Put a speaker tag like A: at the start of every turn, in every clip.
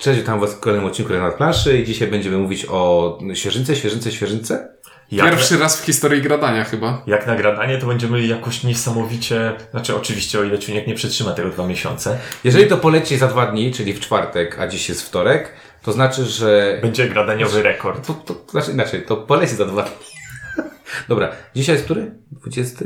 A: Cześć, witam Was w kolejnym odcinku na planszy i dzisiaj będziemy mówić o świeżynce, świeżynce, świeżynce.
B: Jak
C: Pierwszy raz w historii gradania chyba.
B: Jak na gradanie, to będziemy jakoś niesamowicie, znaczy oczywiście o ile Ciuniek nie przetrzyma tego dwa miesiące,
A: Jeżeli to poleci za dwa dni, czyli w czwartek, a dziś jest wtorek, to znaczy, że...
B: będzie gradaniowy rekord.
A: To, to, to znaczy inaczej, to poleci za dwa dni. Dobra, dzisiaj jest który? 20?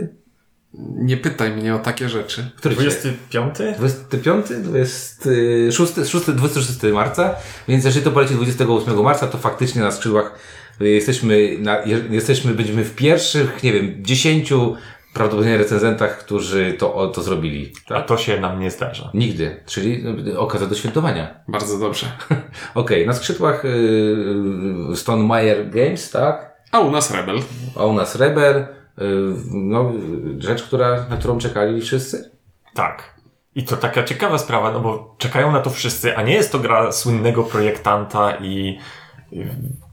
C: Nie pytaj mnie o takie rzeczy.
A: Który dzisiaj?
B: 25?
A: 25, 26, 6, 26 marca, więc jeżeli to poleci 28 marca, to faktycznie na skrzydłach jesteśmy, na, je- jesteśmy, będziemy w pierwszych, nie wiem, 10 prawdopodobnie recenzentach, którzy to, o, to zrobili.
B: A
A: Tak?
B: to się nam nie zdarza.
A: Nigdy, czyli y, okazja do świętowania.
C: Bardzo dobrze.
A: Okej, na skrzydłach y, Stone Meyer Games, tak?
C: A u nas Rebel.
A: A u nas Rebel, y, no, rzecz, która, na którą czekali wszyscy.
B: Tak. I to taka ciekawa sprawa, no bo czekają na to wszyscy, a nie jest to gra słynnego projektanta i, i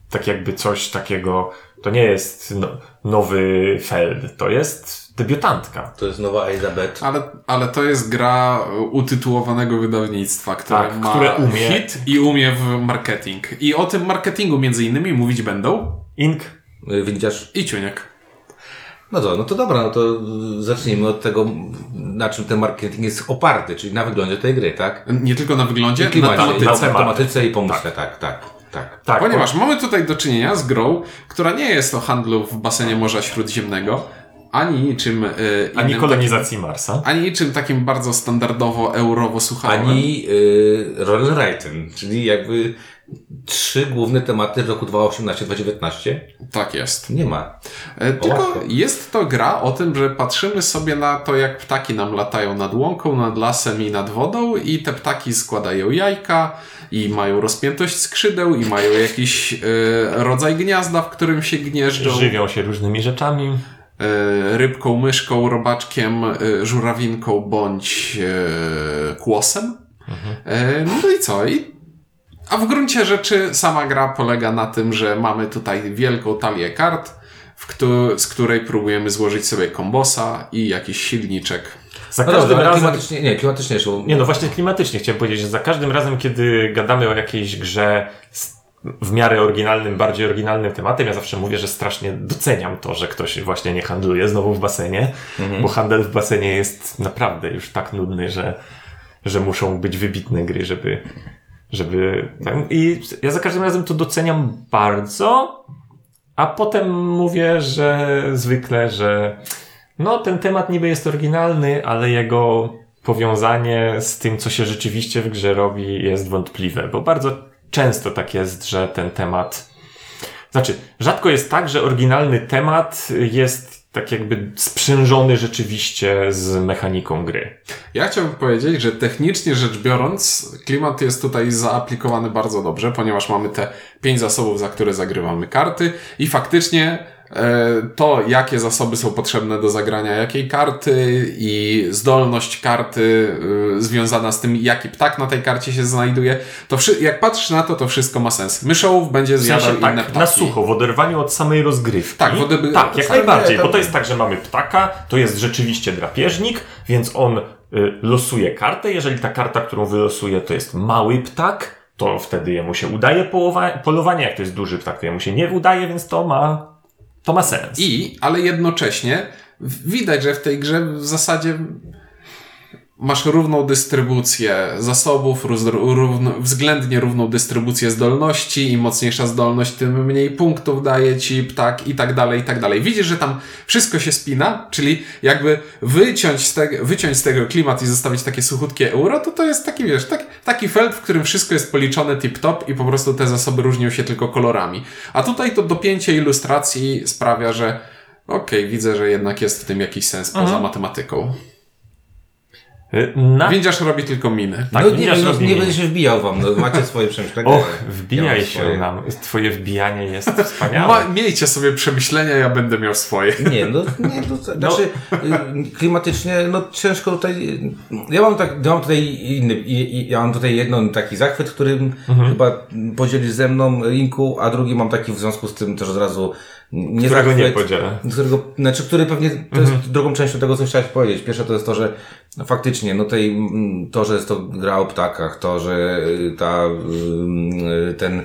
B: tak jakby coś takiego, to nie jest no, nowy Feld, to jest debiutantka.
A: To jest nowa Elizabeth.
C: Ale, ale to jest gra utytułowanego wydawnictwa, które
B: Tak,
C: ma
B: które umie.
C: hit i umie w marketing. I o tym marketingu między innymi mówić będą
B: Ink
A: Y, Widzisz?
C: i Ciuniek.
A: No to, no to dobra, no to y, zacznijmy od tego, na czym ten marketing jest oparty, czyli na wyglądzie tej gry, tak?
C: Nie tylko na wyglądzie,
A: I
C: na tematyce.
A: na
B: tematy.
A: tematyce i pomyśle, tak, tak, tak.
B: Tak,
C: Ponieważ mamy tutaj do czynienia z grą, która nie jest o handlu w basenie Morza Śródziemnego, ani niczym y,
B: ani
C: innym
B: kolonizacji Marsa.
C: Takim, ani niczym takim bardzo standardowo eurowo słuchałem.
A: Ani y, Roller Writing, czyli jakby trzy główne tematy w roku 2018-2019
C: Tak jest.
A: nie ma.
C: E, Tylko
A: łatwo.
C: jest to gra o tym, że patrzymy sobie na to, jak ptaki nam latają nad łąką, nad lasem i nad wodą i te ptaki składają jajka i mają rozpiętość skrzydeł i mają jakiś e, rodzaj gniazda, w którym się gnieżdżą.
B: Żywią się różnymi rzeczami.
C: E, rybką, myszką, robaczkiem, e, żurawinką bądź e, kłosem. E, no i co? I, a w gruncie rzeczy sama gra polega na tym, że mamy tutaj wielką talię kart, któ- z której próbujemy złożyć sobie kombosa i jakiś silniczek.
B: Za
A: No
B: każdym razem...
A: klimatycznie, nie, klimatycznie.
B: Nie no, właśnie klimatycznie chciałem powiedzieć, że za każdym razem, kiedy gadamy o jakiejś grze z w miarę oryginalnym, bardziej oryginalnym tematem, ja zawsze mówię, że strasznie doceniam to, że ktoś właśnie nie handluje znowu w basenie, bo handel w basenie jest naprawdę już tak nudny, że, że muszą być wybitne gry, żeby, żeby, i ja za każdym razem to doceniam bardzo, a potem mówię, że zwykle, że no ten temat niby jest oryginalny, ale jego powiązanie z tym, co się rzeczywiście w grze robi, jest wątpliwe, bo bardzo często tak jest, że ten temat. Znaczy, rzadko jest tak, że oryginalny temat jest tak jakby sprzężony rzeczywiście z mechaniką gry.
C: Ja chciałbym powiedzieć, że technicznie rzecz biorąc, klimat jest tutaj zaaplikowany bardzo dobrze, ponieważ mamy te pięć zasobów, za które zagrywamy karty i faktycznie to, jakie zasoby są potrzebne do zagrania jakiej karty i zdolność karty e, związana z tym, jaki ptak na tej karcie się znajduje, to jak patrzysz na to, to wszystko ma sens. Myszołów będzie
B: W
C: zjadał
B: sensie
C: inne
B: tak,
C: ptaki.
B: na sucho, w oderwaniu od samej rozgrywki.
C: Tak, w
B: tak jak najbardziej,
A: nie,
B: bo
A: to-
B: to jest tak, że mamy ptaka, to jest rzeczywiście drapieżnik, więc on y, losuje kartę. Jeżeli ta karta, którą wylosuje, to jest mały ptak, to wtedy jemu się udaje polowanie. Jak to jest duży ptak, to jemu się nie udaje, więc to ma, to ma sens.
C: I, ale jednocześnie widać, że w tej grze w zasadzie masz równą dystrybucję zasobów, równo, względnie równą dystrybucję zdolności. Im mocniejsza zdolność, tym mniej punktów daje ci ptak i tak dalej, i tak dalej. Widzisz, że tam wszystko się spina, czyli jakby wyciąć z, tego, wyciąć z tego klimat i zostawić takie suchutkie euro, to to jest taki, wiesz, tak, taki felt, w którym wszystko jest policzone tip-top i po prostu te zasoby różnią się tylko kolorami. A tutaj to dopięcie ilustracji sprawia, że okej, widzę, że jednak jest w tym jakiś sens poza matematyką.
B: Y, Na...
C: Windziarz robi tylko miny.
B: Tak,
A: no nie, nie,
B: robi
A: nie
B: mi.
A: będę się wbijał wam, no, macie swoje przemyślenia.
B: Och,
A: Ja
B: wbijaj się
A: swoje.
B: nam. Twoje wbijanie jest wspaniałe.
C: Ma, miejcie sobie przemyślenia, ja będę miał swoje.
A: Nie, no, nie, to znaczy y, klimatycznie, no ciężko tutaj, ja mam tak, ja mam tutaj inny, ja mam tutaj jedną taki zachwyt, którym
B: Mhm.
A: chyba podzielisz ze mną Inku, a drugi mam taki w związku z tym też od razu nie
B: Którego
A: zachwyt,
B: nie podzielę.
A: Którego, znaczy, który pewnie to jest drugą częścią tego, co chciałeś powiedzieć. Pierwsze to jest to, że faktycznie faktycznie, no tej, to, że jest to gra o ptakach, to, że y, ta, y, ten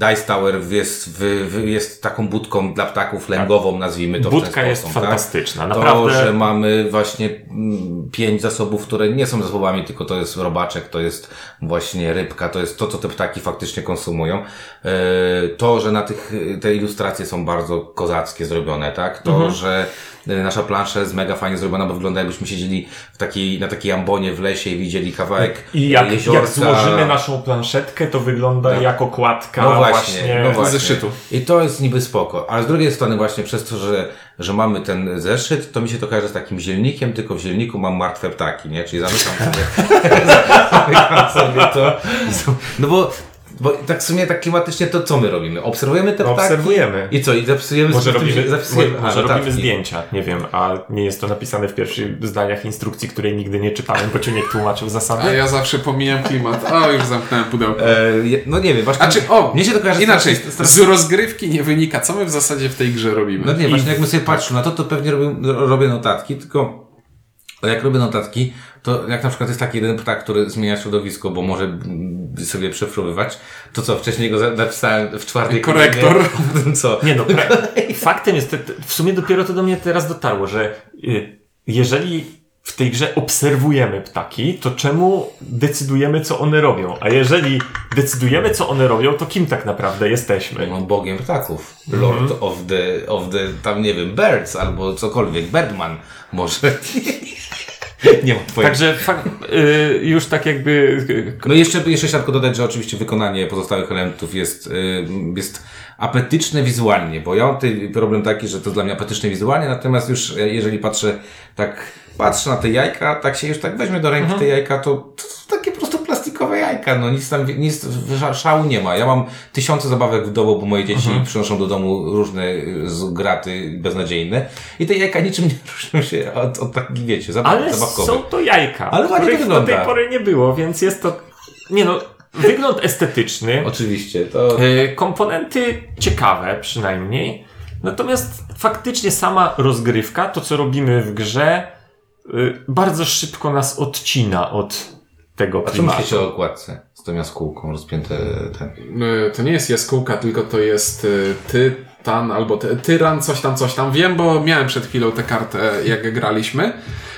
A: Dice Tower jest, wy, wy, jest taką budką dla ptaków lęgową, nazwijmy to w
B: Budka jest
A: sposób, tak?
B: fantastyczna,
A: To,
B: naprawdę.
A: że mamy właśnie mm, pięć zasobów, które nie są zasobami, tylko to jest robaczek, to jest właśnie rybka, to jest to, co te ptaki faktycznie konsumują. E, To, że na tych, te ilustracje są bardzo kozackie zrobione, tak? To,
B: Mhm.
A: że nasza plansza jest mega fajnie zrobiona, bo wygląda jakbyśmy siedzieli w takiej, na takiej ambonie w lesie i widzieli kawałek
B: I jak, jak złożymy naszą planszetkę, to wygląda
A: No.
B: jak okładka
A: No właśnie,
B: właśnie,
A: no właśnie.
C: zeszytu.
A: I to jest niby spoko. Ale z drugiej strony właśnie przez to, że, że mamy ten zeszyt, to mi się to kojarzy z takim zielnikiem, tylko w zielniku mam martwe ptaki, nie? Czyli zamykam sobie, zamykam sobie to. No bo, bo tak w sumie tak klimatycznie to co my robimy? Obserwujemy te
B: No,
A: ptaki?
B: obserwujemy.
A: I co? I zapisujemy
B: Może robimy,
A: zapisujemy,
B: może,
A: a,
B: może
A: notatki.
B: robimy zdjęcia, nie wiem, a nie jest to napisane w pierwszych zdaniach instrukcji, której nigdy nie czytałem, bo Ciuniek tłumaczył
C: A
B: zasady.
C: ja zawsze pomijam klimat. O, już zamknąłem pudełko.
A: E, no nie wiem, właśnie.
C: A czy, o,
A: mnie się to kojarzy
C: inaczej,
A: strasznie-
C: z rozgrywki nie wynika, co my w zasadzie w tej grze robimy.
A: No nie, właśnie jakbym sobie patrzył na to, to pewnie robię, robię notatki, tylko jak robię notatki, to jak na przykład jest taki jeden ptak, który zmienia środowisko, bo może mm, sobie przefruwywać, to co, wcześniej go napisałem w czwartej
C: Korektor.
A: co?
B: Nie no, faktem jest, w sumie dopiero to do mnie teraz dotarło, że y, jeżeli w tej grze obserwujemy ptaki, to czemu decydujemy, co one robią? A jeżeli decydujemy, co one robią, to kim tak naprawdę jesteśmy?
A: No, bogiem ptaków. Lord of the, of the, tam nie wiem, birds albo cokolwiek, Birdman może. nie mam pojęcia.
B: Także fak- y, już tak jakby
A: No i jeszcze, jeszcze chciałem tylko dodać, że oczywiście wykonanie pozostałych elementów jest, y, jest apetyczne wizualnie, bo ja mam tutaj problem taki, że to dla mnie apetyczne wizualnie, natomiast już e, jeżeli patrzę tak, patrzę na te jajka, tak się już tak weźmie do ręki te jajka, to, to takie plastikowe jajka, no nic tam, nic sza- szału nie ma. Ja mam tysiące zabawek w domu, bo moje dzieci przynoszą do domu różne y, graty beznadziejne i te jajka niczym nie różnią się od, od takich, wiecie, zabaw,
B: Ale
A: zabawkowych.
B: są to jajka,
A: Ale ładnie
B: których do
A: wygląda.
B: tej pory nie było, więc jest to... Nie no, wygląd estetyczny,
A: Oczywiście, to...
B: y, komponenty ciekawe przynajmniej, natomiast faktycznie sama rozgrywka, to co robimy w grze, y, bardzo szybko nas odcina od tego
A: A co
B: klimatu.
A: myślicie o okładce z tą jaskółką rozpięte ten?
C: Y, To nie jest jaskółka, tylko to jest y, tytan albo ty, tyran, coś tam, coś tam. Wiem, bo miałem przed chwilą tę kartę, jak graliśmy.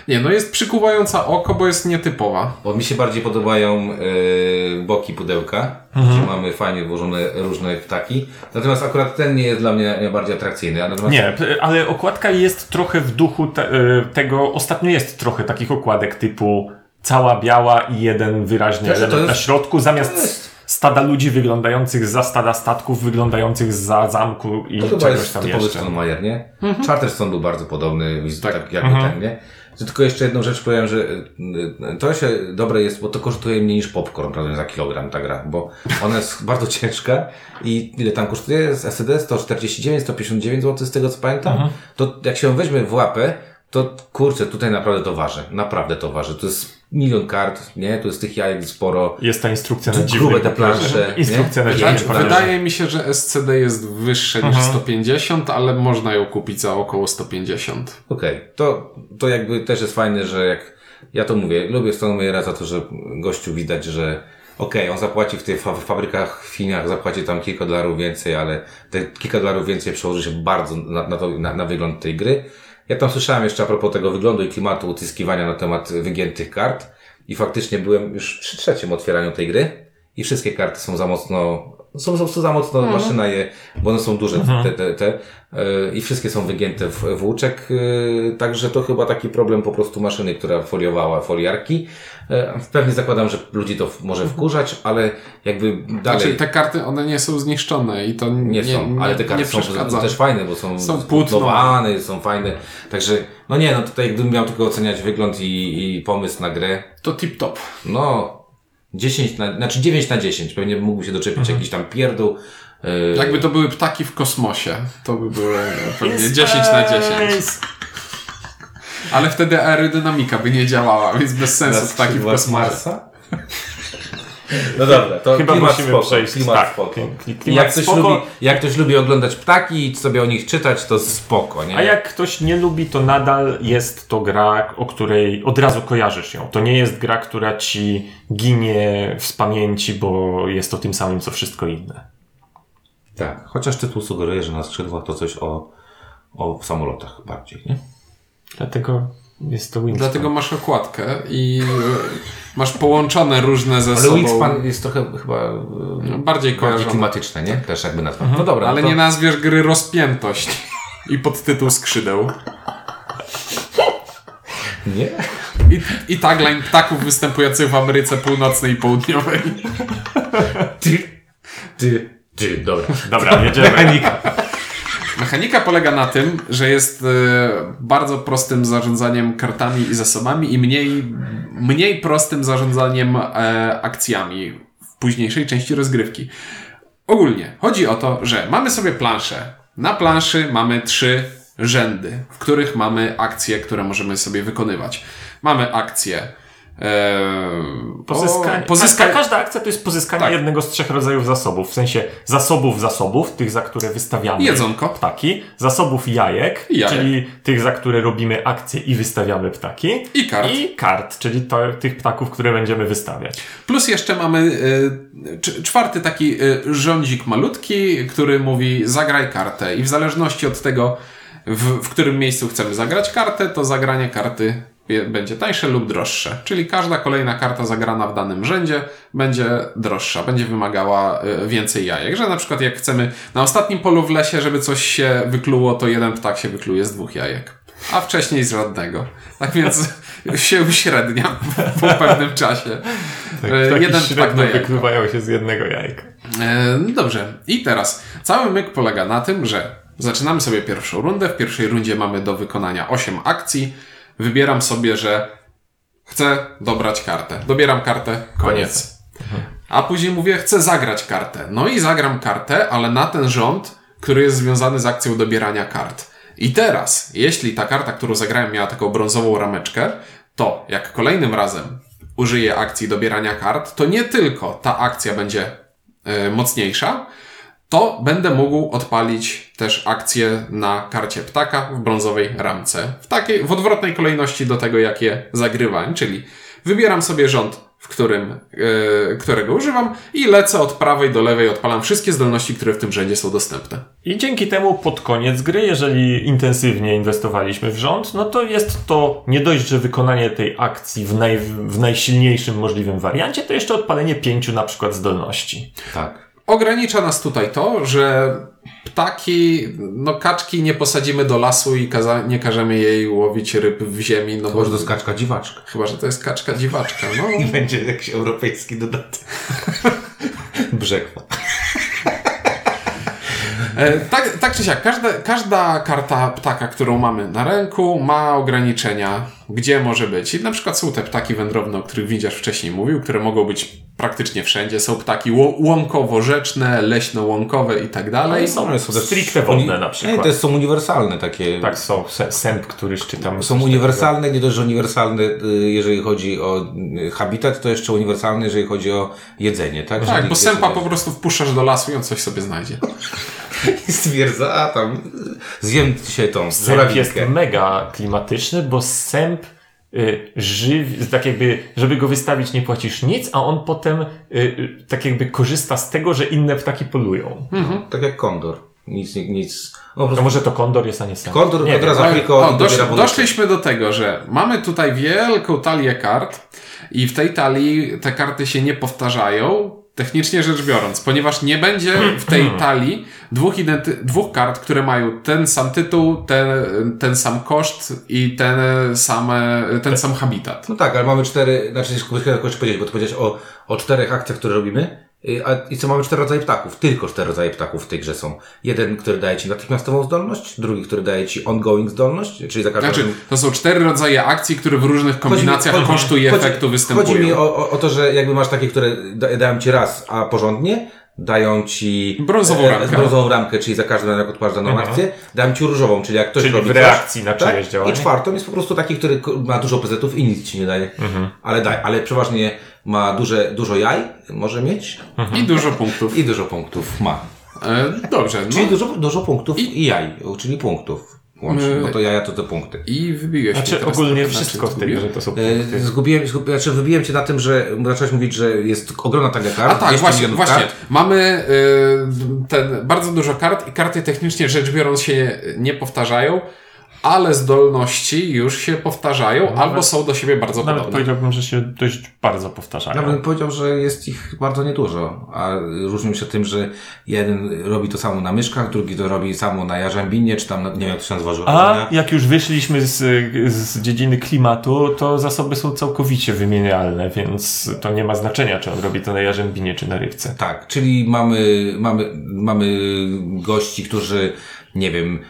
C: Nie, no jest przykuwająca oko, bo jest nietypowa.
A: Bo mi się bardziej podobają yy, boki pudełka, gdzie mamy fajnie włożone różne ptaki. Natomiast akurat ten nie jest dla mnie najbardziej atrakcyjny. A Natomiast
B: Nie, p- ale okładka jest trochę w duchu te, tego. Ostatnio jest trochę takich okładek typu cała biała i jeden wyraźny element na
A: jest-
B: środku, zamiast
A: jest-
B: stada ludzi wyglądających za stada statków, wyglądających za zamku i
A: to
B: czegoś
A: jest
B: tam
A: typowy
B: jeszcze.
A: Stone Meyer, nie?
C: Mhm.
A: Charterstone był bardzo podobny,
C: Tak.
A: tak, jakby ten, nie? Tylko jeszcze jedną rzecz powiem, że y, y, to się dobre jest, bo to kosztuje mniej niż popcorn, prawda, za kilogram ta gra, bo ona jest bardzo ciężka i ile tam kosztuje z SED? 149, 159 zł z tego co pamiętam.
C: Mhm.
A: To jak się ją weźmie w łapę, to kurczę, tutaj naprawdę to waży. Naprawdę to waży. To jest milion kart, nie? Tu jest tych jajek sporo.
B: Jest ta instrukcja na
A: Grube
B: dziwnych
A: te plansze.
B: Instrukcja
A: nie?
B: na
A: tak,
B: papierze.
C: Wydaje mi się, że SCD jest wyższe niż 150, ale można ją kupić za około 150.
A: Okej, to, to jakby też jest fajne, że jak ja to mówię, lubię Stone Mayera za to, że gościu widać, że okej, on zapłaci w tych fa- fabrykach w Chinach, zapłaci tam kilka dolarów więcej, ale te kilka dolarów więcej przełoży się bardzo na, na, to, na, na wygląd tej gry. Ja tam słyszałem jeszcze a propos tego wyglądu i klimatu utyskiwania na temat wygiętych kart i faktycznie byłem już przy trzecim otwieraniu tej gry i wszystkie karty są za mocno, są po prostu za mocno, maszyna je, bo one są duże te, te, te yy, i wszystkie są wygięte w, w łuczek, yy, także to chyba taki problem po prostu maszyny, która foliowała foliarki. Yy, pewnie zakładam, że ludzi to w- może wkurzać, ale jakby dalej
C: Znaczy te karty, one nie są zniszczone i to nie,
A: nie są, ale te karty są
C: przeszkadza.
A: też fajne, bo są,
C: Są płótno.
A: zbudowane, są fajne. Także, no nie, no tutaj gdybym miał tylko oceniać wygląd i, i pomysł na grę,
C: To tip-top.
A: no 10 na, znaczy 9 na 10. Pewnie mógłby się doczepić jakiś tam pierdół. Yy,
C: Jakby to były ptaki w kosmosie, to by były pewnie 10 na 10.
B: Space!
C: Ale wtedy aerodynamika by nie działała, więc bez sensu ptaki w kosmosie.
A: Marsa. No dobra, to
B: Chyba
A: klimat
B: musimy
A: spoko,
B: przejść,
A: klimat
B: tak,
A: spoko.
B: klimat
A: jak ktoś,
B: spoko.
A: lubi, jak ktoś lubi oglądać ptaki i sobie o nich czytać, to spoko, nie?
B: A jak ktoś nie lubi, to nadal jest to gra, o której od razu kojarzysz ją. To nie jest gra, która ci ginie z pamięci, bo jest to tym samym, co wszystko inne.
A: Tak, chociaż tytuł sugeruje, że na skrzydłach to coś o, o samolotach bardziej, nie?
B: Dlatego jest to Wingspan.
C: Dlatego masz okładkę i masz połączone różne ze
A: Ale
C: sobą.
A: Wingspan jest trochę chyba e,
C: bardziej
A: bardziej klimatyczne, nie? Też jakby nazwa. No dobra,
C: Ale
A: no to...
C: nie nazwiesz gry Rozpiętość i podtytuł Skrzydeł.
A: Nie?
C: I, I tagline ptaków występujących w Ameryce Północnej i Południowej.
A: Ty, ty, ty, dobra.
B: Dobra, jedziemy.
C: Mechanika polega na tym, że jest e, bardzo prostym zarządzaniem kartami i zasobami i mniej, mniej prostym zarządzaniem e, akcjami w późniejszej części rozgrywki. Ogólnie chodzi o to, że mamy sobie planszę. Na planszy mamy trzy rzędy, w których mamy akcje, które możemy sobie wykonywać. Mamy akcję
B: Pozyskanie.
C: o- pozyska...
B: Ka- każda akcja to jest pozyskanie
C: Tak.
B: jednego z trzech rodzajów zasobów. W sensie zasobów zasobów, tych za które wystawiamy
C: Jedzonko.
B: ptaki, zasobów jajek,
C: jajek.
B: czyli tych za które robimy akcje i wystawiamy ptaki.
C: I kart.
B: I kart, czyli to, tych ptaków, które będziemy wystawiać.
C: Plus jeszcze mamy y, cz- czwarty taki y, rządzik malutki, który mówi zagraj kartę i w zależności od tego, w, w którym miejscu chcemy zagrać kartę, to zagranie karty będzie tańsze lub droższe. Czyli każda kolejna karta zagrana w danym rzędzie będzie droższa, będzie wymagała y, więcej jajek. Że na przykład jak chcemy na ostatnim polu w lesie, żeby coś się wykluło, to jeden ptak się wykluje z dwóch jajek. A wcześniej z żadnego. Tak więc się uśrednia po pewnym czasie. E,
B: Ptaki
C: jeden ptak na
B: wykluwają się z jednego jajka.
C: E, no dobrze. I teraz cały myk polega na tym, że zaczynamy sobie pierwszą rundę. W pierwszej rundzie mamy do wykonania 8 akcji. Wybieram sobie, że chcę dobrać kartę. Dobieram kartę, koniec. A później mówię, chcę zagrać kartę. No i zagram kartę, ale na ten rząd, który jest związany z akcją dobierania kart. I teraz, jeśli ta karta, którą zagrałem, miała taką brązową rameczkę, to jak kolejnym razem użyję akcji dobierania kart, to nie tylko ta akcja będzie e, mocniejsza, to będę mógł odpalić też akcję na karcie ptaka w brązowej ramce. W takiej, w odwrotnej kolejności do tego, jak je zagrywałem, czyli wybieram sobie rząd, w którym, e, którego używam i lecę od prawej do lewej, odpalam wszystkie zdolności, które w tym rzędzie są dostępne.
B: I dzięki temu pod koniec gry, jeżeli intensywnie inwestowaliśmy w rząd, no to jest to nie dość, że wykonanie tej akcji w, naj, w najsilniejszym możliwym wariancie, to jeszcze odpalenie pięciu na przykład zdolności.
A: Tak.
C: Ogranicza nas tutaj to, że ptaki, no kaczki nie posadzimy do lasu i kaza- nie każemy jej łowić ryb w ziemi, no
A: To
C: bo
A: może do skaczka dziwaczka.
C: chyba, że to jest kaczka dziwaczka, no.
A: I będzie jakiś europejski dodatek. Brzegwa.
C: E, tak, tak czy siak, każda, każda karta ptaka, którą mamy na ręku, ma ograniczenia, gdzie może być. I na przykład są te ptaki wędrowne, o których Widziarz wcześniej mówił, które mogą być praktycznie wszędzie. Są ptaki łąkowo-rzeczne, leśno-łąkowe i tak dalej.
B: są
A: One są też
B: stricte wodne na przykład.
A: Nie, to są uniwersalne takie.
B: Tak, są sęp, który szczytam.
A: Są uniwersalne, nie dość, że uniwersalne, y, jeżeli chodzi o y, habitat, to jeszcze uniwersalne, jeżeli chodzi o jedzenie, tak?
C: Tak, bo sępa po prostu wpuszczasz do lasu i on coś sobie znajdzie.
A: stwierdza, a tam zjem dzisiaj tą
B: Sęp jest mega klimatyczny, bo sęp y, żywi, tak jakby, żeby go wystawić nie płacisz nic, a on potem y, y, tak jakby korzysta z tego, że inne ptaki polują.
A: Tak jak kondor. Nic, nic, nic. No, prostu
B: może to kondor jest, a nie sęp?
A: kondor
B: nie
A: od razu tylko
C: dosz, doszliśmy do tego, że mamy tutaj wielką talię kart i w tej talii te karty się nie powtarzają, technicznie rzecz biorąc, ponieważ nie będzie w tej talii dwóch, identy- dwóch kart, które mają ten sam tytuł, ten, ten sam koszt i ten, same, ten sam habitat.
A: No tak, ale mamy cztery, znaczy chcę jeszcze powiedzieć, bo ty powiedziałeś o, o czterech akcjach, które robimy. Y, A, I co mamy cztery rodzaje ptaków? Tylko cztery rodzaje ptaków w tej grze są. Jeden, który daje ci natychmiastową zdolność, drugi, który daje ci ongoing zdolność, czyli za każdym
C: Znaczy,
A: razem
C: to są cztery rodzaje akcji, które w różnych kombinacjach
A: chodzi-
C: kosztu i
A: chodzi-
C: efektu występują.
A: Chodzi mi o, o, o to, że jakby masz takie, które da, dają ci raz, a porządnie, dają ci
C: Brązową ramkę.
A: brązową ramkę, czyli za każdym razem jak odpalasz daną akcję, dają ci różową, czyli jak ktoś
B: Czyli
A: robi
B: w
A: coś,
B: reakcji na czyjeś
A: I
B: działanie.
A: czwartą jest po prostu taki, który ma dużo prezetów i nic ci nie daje. Ale daj, ale przeważnie ma duże, dużo jaj, może mieć
C: I dużo punktów.
A: i dużo punktów ma.
C: E, dobrze, no.
A: Czyli dużo, dużo punktów i, jaj, czyli punktów. Łącznie,
C: My-
A: bo to jaja to te punkty.
C: I wybiłeś
B: Znaczy ogólnie wszystko
C: znaczy,
B: w tej grze to są
A: E,
B: punkty.
A: Zgubiłem, zgubiłem, znaczy wybiłem cię na tym, że zacząłeś mówić, że jest ogromna talia kart.
C: A tak,
A: 200
C: właśnie, właśnie.
A: kart.
C: Mamy y, ten, bardzo dużo kart i karty technicznie rzecz biorąc się nie powtarzają, ale zdolności już się powtarzają albo są do siebie bardzo
B: Nawet
C: podobne.
B: powiedziałbym, że się dość bardzo powtarzają.
A: Ja bym powiedział, że jest ich bardzo niedużo, a różnią się tym, że jeden robi to samo na myszkach, drugi to robi samo na jarzębinie, czy tam, na- nie wiem jak to się nazywa,
B: A jak już wyszliśmy z, z dziedziny klimatu, to zasoby są całkowicie wymienialne, więc to nie ma znaczenia, czy on robi to na jarzębinie, czy na rybce.
A: Tak, czyli mamy, mamy, mamy gości, którzy, nie wiem,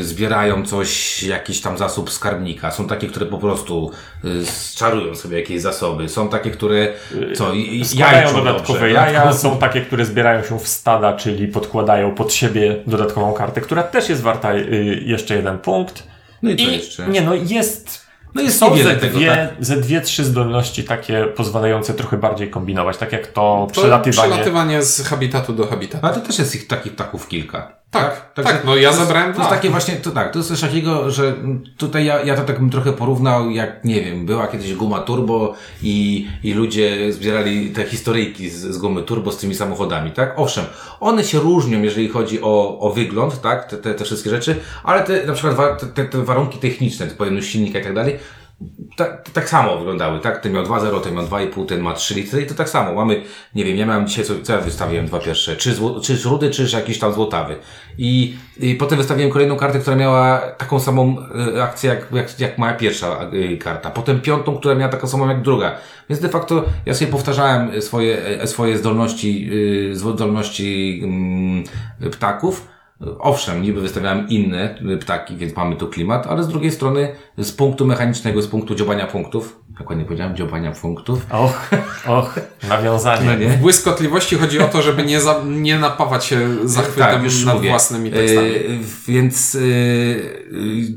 A: y, zbierają coś, jakiś tam zasób skarbnika. Są takie, które po prostu y, czarują sobie jakieś zasoby. Są takie, które co, i-
B: Składają dodatkowe
A: dobrze.
B: jaja, są takie, które zbierają się w stada, czyli podkładają pod siebie dodatkową kartę, która też jest warta y, jeszcze jeden punkt.
A: No i co
B: I
A: jeszcze?
B: nie no, jest
A: No jest
B: są ze
A: tego,
B: dwie,
A: tak?
B: ze dwie, trzy zdolności takie pozwalające trochę bardziej kombinować, tak jak to,
C: To
B: przelatywanie.
C: przelatywanie z habitatu do habitatu.
A: Ale to też jest ich takich ptaków kilka.
C: Tak,
A: Także
C: tak, no ja zabrałem
A: To jest takie właśnie, to tak, to jest coś takiego, że tutaj ja, ja to tak bym trochę porównał, jak nie wiem, była kiedyś guma turbo i, i ludzie zbierali te historyjki z, z gumy turbo z tymi samochodami, tak? Owszem, one się różnią, jeżeli chodzi o, o wygląd, tak? Te, te, te wszystkie rzeczy, ale te, na przykład wa, te, te warunki techniczne, te pojemność silnika i tak dalej, tak, tak samo wyglądały, tak? Ten miał 2,0, ten miał 2,5, ten ma 3 litry i to tak samo. Mamy, nie wiem, ja miałem dzisiaj, co, co ja wystawiłem dwa pierwsze, czy, zło, czy rudy, czy jakiś tam złotawy. I, I potem wystawiłem kolejną kartę, która miała taką samą e, akcję, jak, jak, jak moja pierwsza e, karta. Potem piątą, która miała taką samą jak druga. Więc de facto ja sobie powtarzałem swoje, e, swoje zdolności, e, zdolności mm, ptaków. Owszem, niby wystawiałem inne ptaki, więc mamy tu klimat, ale z drugiej strony z punktu mechanicznego, z punktu dziobania punktów, jak ładnie powiedziałem, dziobania punktów,
B: Och, och, nawiązanie.
A: no nie?
C: W błyskotliwości chodzi o to, żeby nie, za, nie napawać się zachwytem nad
A: mówię.
C: własnymi tekstami.
A: E, więc e,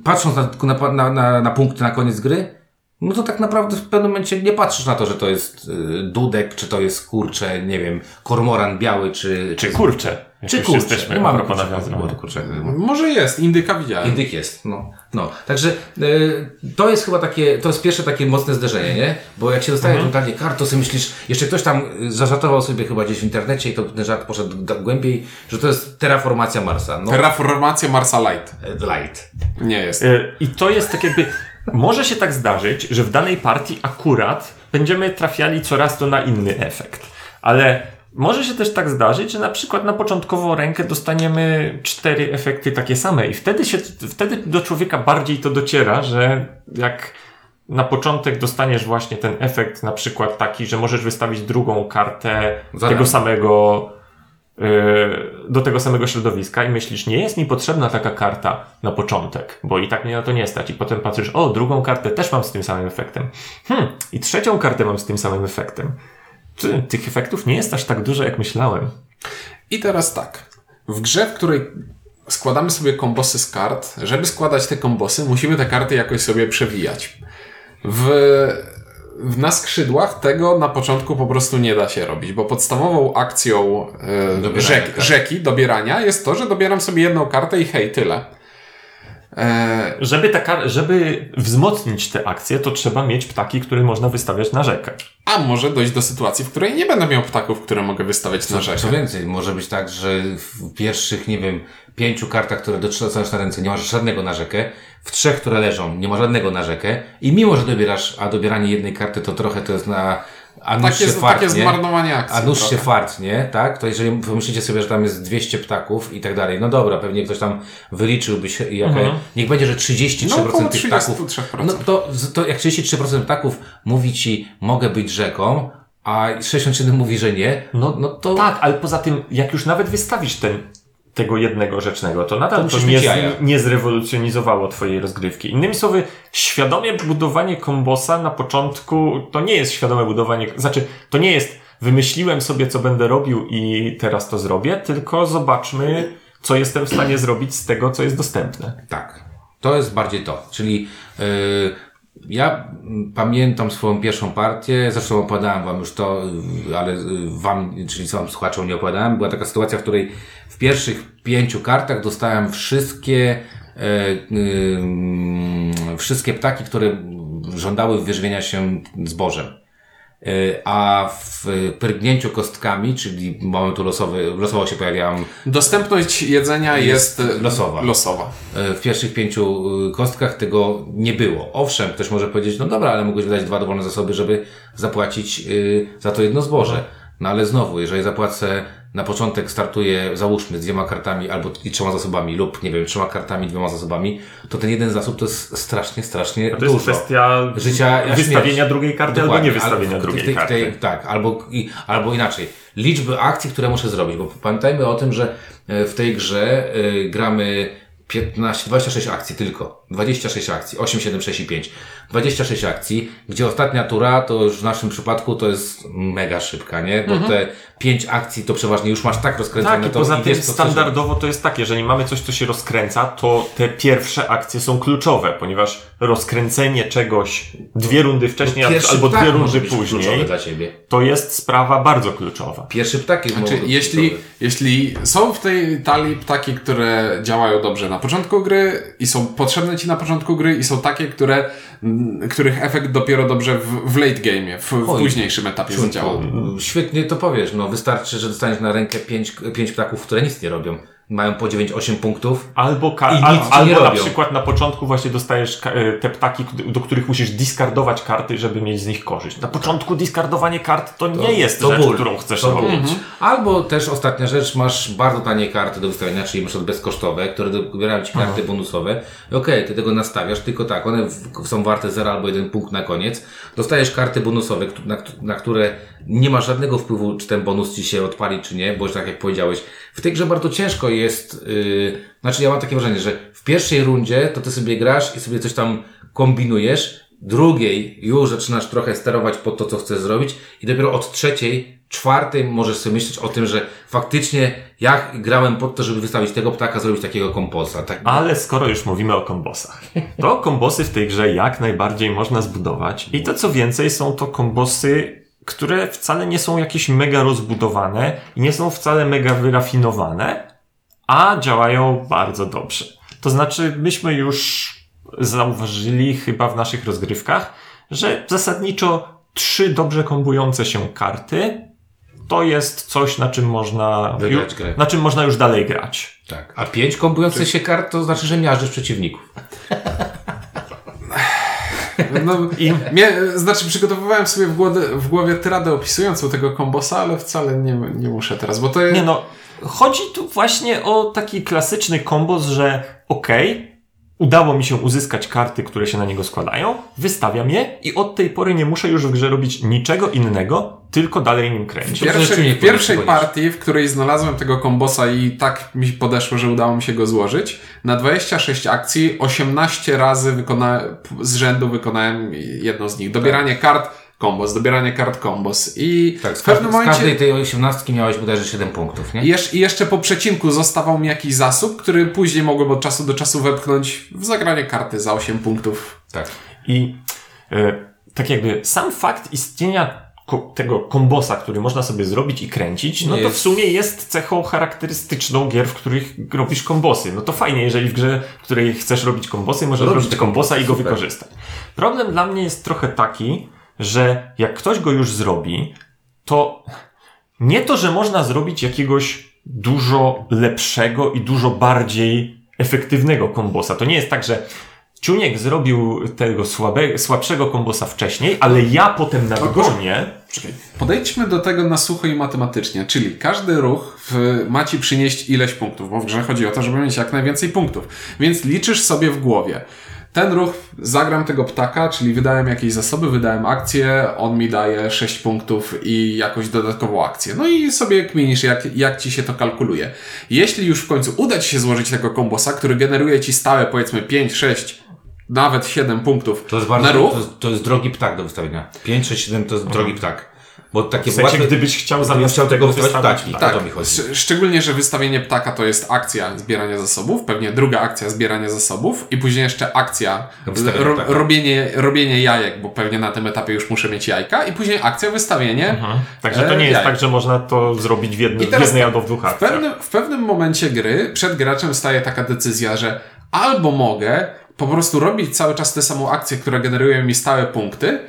A: patrząc na, na, na, na, punkty na koniec gry, no to tak naprawdę w pewnym momencie nie patrzysz na to, że to jest e, dudek, czy to jest kurcze, nie wiem, kormoran biały, czy,
B: Czy kurcze? Jak
A: czy
B: już
A: kurcze.
B: jesteśmy
A: no
B: a propos nawiązywania.
C: Może jest, indyka widziałem.
A: Indyk jest, no. no. Także e, to jest chyba takie, to jest pierwsze takie mocne zderzenie, nie? Bo jak się dostaje
B: Mhm.
A: mhm. kart, to sobie myślisz, jeszcze ktoś tam e, zażartował sobie chyba gdzieś w internecie i to ten żart poszedł głębiej, że to jest terraformacja Marsa. No,
C: Terraformacja Marsa Light.
A: e, light.
C: Nie jest.
B: E, I to jest tak jakby. Może się tak zdarzyć, że w danej partii akurat będziemy trafiali coraz to na inny efekt. Ale może się też tak zdarzyć, że na przykład na początkową rękę dostaniemy cztery efekty takie same i wtedy się, wtedy do człowieka bardziej to dociera, że jak na początek dostaniesz właśnie ten efekt, na przykład taki, że możesz wystawić drugą kartę
A: Za
B: tego samego yy, do tego samego środowiska i myślisz, nie jest mi potrzebna taka karta na początek, bo i tak mnie na to nie stać. I potem patrzysz, o, drugą kartę też mam z tym samym efektem. Hmm, i trzecią kartę mam z tym samym efektem. Ty, tych efektów nie jest aż tak dużo, jak myślałem.
C: I teraz tak. W grze, w której składamy sobie kombosy z kart, żeby składać te kombosy, musimy te karty jakoś sobie przewijać. W, w, na skrzydłach tego na początku po prostu nie da się robić, bo podstawową akcją e, rzek,
A: kart.
C: rzeki, dobierania, jest to, że dobieram sobie jedną kartę i hej, tyle. E,
B: Żeby, ta żeby wzmocnić te akcje, to trzeba mieć ptaki, które można wystawiać na rzekę.
C: a może dojść do sytuacji, w której nie będę miał ptaków, które mogę wystawiać na rzekę.
A: Co więcej, może być tak, że w pierwszych, nie wiem, pięciu kartach, które dotrzymasz na ręce, nie masz żadnego na rzekę, w trzech, które leżą, nie ma żadnego na rzekę i mimo, że dobierasz, a dobieranie jednej karty to trochę to jest na, a nóż
C: Takie,
A: się fart,
C: takie
A: nie?
C: zmarnowanie akcji.
A: A nóż się
C: trochę.
A: fart, nie? Tak? To jeżeli pomyślicie sobie, że tam jest 200 ptaków i tak dalej, no dobra, pewnie ktoś tam wyliczyłby się i jaka, niech będzie, że 33%
C: No,
A: tych ptaków.
C: 33%.
A: No to, to jak 33% ptaków mówi ci, mogę być rzeką, a 67 mówi, że nie, no, no to
B: Tak, ale poza tym, jak już nawet wystawisz ten, tego jednego rzecznego, to nadal
A: To
B: to, nie, z, nie zrewolucjonizowało twojej rozgrywki. Innymi słowy, świadome budowanie kombosa na początku to nie jest świadome budowanie, znaczy to nie jest wymyśliłem sobie, co będę robił i teraz to zrobię, tylko zobaczmy, co jestem w stanie zrobić z tego, co jest dostępne.
A: Tak. To jest bardziej to. Czyli yy, ja mm, pamiętam swoją pierwszą partię, zresztą opowiadałem wam już to, y, ale y, wam, czyli wam słuchaczom nie opowiadałem. Była taka sytuacja, w której w pierwszych pięciu kartach dostałem wszystkie e, y, mm, wszystkie ptaki, które żądały wyrżwienia się zbożem. E, A w pyrgnięciu kostkami, czyli momentu losowy, losowo się pojawiałam
C: Dostępność jedzenia jest,
A: Jest losowa.
C: losowa.
A: E, w pierwszych pięciu kostkach tego nie było. Owszem, ktoś może powiedzieć, no dobra, ale mogłeś wydać dwa dowolne zasoby, żeby zapłacić za to jedno zboże. No ale znowu, jeżeli zapłacę na początek startuję, załóżmy, z dwiema kartami albo i trzema zasobami lub, nie wiem, trzema kartami, dwoma zasobami, to ten jeden zasób to jest strasznie, strasznie
B: To jest
A: dużo.
B: kwestia
A: Życia a
B: wystawienia
A: śmierć.
B: drugiej karty albo
A: Dokładnie,
B: nie wystawienia
A: ale w
B: drugiej
A: tej-
B: karty.
A: tej- tak, albo, i, albo inaczej. Liczby akcji, które muszę zrobić, bo pamiętajmy o tym, że e, w tej grze e, gramy 15, 26 akcji tylko. 26 akcji. 8, 7, 6 i 5. 26 akcji, gdzie ostatnia tura to już w naszym przypadku to jest mega szybka, nie? Bo te 5 akcji to przeważnie już masz tak rozkręcone.
B: Tak, i
A: to
B: poza
A: i
B: tym
A: wiesz,
B: standardowo to jest tak, jeżeli mamy coś, co się rozkręca, to te pierwsze akcje są kluczowe, ponieważ rozkręcenie czegoś dwie rundy wcześniej
A: Pierwszy
B: albo dwie rundy później,
A: dla ciebie.
B: to jest sprawa bardzo kluczowa.
A: Pierwszy ptak jest
C: Znaczy, jeśli,
A: kluczowy.
C: jeśli są w tej talii ptaki, które działają dobrze na początku gry i są potrzebne ci na początku gry i są takie, które, m, których efekt dopiero dobrze w, w late game, w, w
A: Oj,
C: późniejszym etapie zadziała.
A: Świetnie to powiesz, no wystarczy, że dostaniesz na rękę pięć, pięć ptaków, które nic nie robią. Mają po 9-8 punktów.
B: Albo, ka-
A: I nic
B: al- albo na przykład na początku właśnie dostajesz e, te ptaki, do których musisz diskardować karty, żeby mieć z nich korzyść. Na początku diskardowanie kart to, nie jest
A: to
B: rzecz,
A: ból.
B: którą chcesz
A: To ból.
B: robić.
A: Albo też ostatnia rzecz, masz bardzo tanie karty do wystawienia, czyli przykład bezkosztowe, które dobierają ci karty bonusowe. I Okej, ty tego nastawiasz, tylko tak, one w, są warte 0 albo 1 punkt na koniec. Dostajesz karty bonusowe, na, na które nie masz żadnego wpływu, czy ten bonus ci się odpali, czy nie, bo już tak jak powiedziałeś, w tej grze bardzo ciężko jest, yy, znaczy ja mam takie wrażenie, że w pierwszej rundzie to ty sobie grasz i sobie coś tam kombinujesz, drugiej już zaczynasz trochę sterować pod to, co chcesz zrobić i dopiero od trzeciej, czwartej możesz sobie myśleć o tym, że faktycznie ja grałem pod to, żeby wystawić tego ptaka, zrobić takiego komposa. Tak,
B: Ale skoro już mówimy o kombosach, to kombosy w tej grze jak najbardziej można zbudować. I to co więcej, są to kombosy, które wcale nie są jakieś mega rozbudowane i nie są wcale mega wyrafinowane, a działają bardzo dobrze. To znaczy, myśmy już zauważyli chyba w naszych rozgrywkach, że zasadniczo trzy dobrze kombujące się karty to jest coś, na czym można,
A: Wygrać
B: ju-
A: grę.
B: na czym można już dalej grać.
A: tak. A pięć kombujących się kart to znaczy, że miażdżysz przeciwników.
C: No,
B: I
C: Mnie, znaczy przygotowywałem sobie w głowie, w głowie tyradę opisującą tego kombosa, ale wcale nie, nie muszę teraz, bo to jest...
B: Nie no, chodzi tu właśnie o taki klasyczny kombos, że okej, udało mi się uzyskać karty, które się na niego składają, wystawiam je i od tej pory nie muszę już w grze robić niczego innego, tylko dalej nim
C: W
B: kręcić.
A: Pier-
C: pierwszej, w pierwszej partii, w której znalazłem tego kombosa i tak mi podeszło, że udało mi się go złożyć, na 26 akcji 18 razy wykona... z rzędu wykonałem jedną z nich. Dobieranie kart, kombos, dobieranie kart, kombos. I
A: Tak,
C: w pewnym
A: każdej, z
C: momencie...
A: każdej tej osiemnastki miałeś bodajże 7 punktów, nie?
C: I jesz- I jeszcze po przecinku zostawał mi jakiś zasób, który później mogłem od czasu do czasu wepchnąć w zagranie karty za 8 punktów.
A: Tak.
B: I e, tak jakby sam fakt istnienia ko- tego kombosa, który można sobie zrobić i kręcić, no to w sumie jest cechą charakterystyczną gier, w których robisz kombosy. No to fajnie, jeżeli w grze, w której chcesz robić kombosy, możesz
A: Robić
B: kombosa i go
A: super.
B: wykorzystać. Problem dla mnie jest trochę taki, że jak ktoś go już zrobi, to nie to, że można zrobić jakiegoś dużo lepszego i dużo bardziej efektywnego kombosa. To nie jest tak, że Ciuniek zrobił tego słabe, słabszego kombosa wcześniej, ale ja potem nadgonię.
C: Czekaj. Podejdźmy do tego na sucho i matematycznie, czyli każdy ruch w, ma ci przynieść ileś punktów, bo w grze chodzi o to, żeby mieć jak najwięcej punktów. Więc liczysz sobie w głowie. Ten ruch, zagram tego ptaka, czyli wydałem jakieś zasoby, wydałem akcję, on mi daje 6 punktów i jakąś dodatkową akcję. No i sobie kminisz, jak, jak ci się to kalkuluje. Jeśli już w końcu uda ci się złożyć tego kombosa, który generuje ci stałe powiedzmy 5, 6, nawet 7 punktów
A: To jest bardzo,
C: na ruch,
A: to jest, to jest drogi ptak do wystawienia. 5, 6, 7 to jest drogi ptak. Bo takie
B: W sensie,
A: łatwe-
B: gdybyś chciał zamiast
A: chciał tego wystawić ptaki.
B: ptak.
A: O to mi chodzi.
C: Sz- Szczególnie, że wystawienie ptaka to jest akcja zbierania zasobów, pewnie druga akcja zbierania zasobów i później jeszcze akcja ro, robienie, robienie jajek, bo pewnie na tym etapie już muszę mieć jajka i później akcja wystawienie.
B: Mhm. Także to
C: e,
B: nie jest
C: jajek.
B: tak, że można to zrobić w, jednym, w jednej
C: tak,
B: albo w dwóch
C: W
B: akcjach.
C: pewnym, w pewnym momencie gry przed graczem staje taka decyzja, że albo mogę po prostu robić cały czas tę samą akcję, która generuje mi stałe punkty,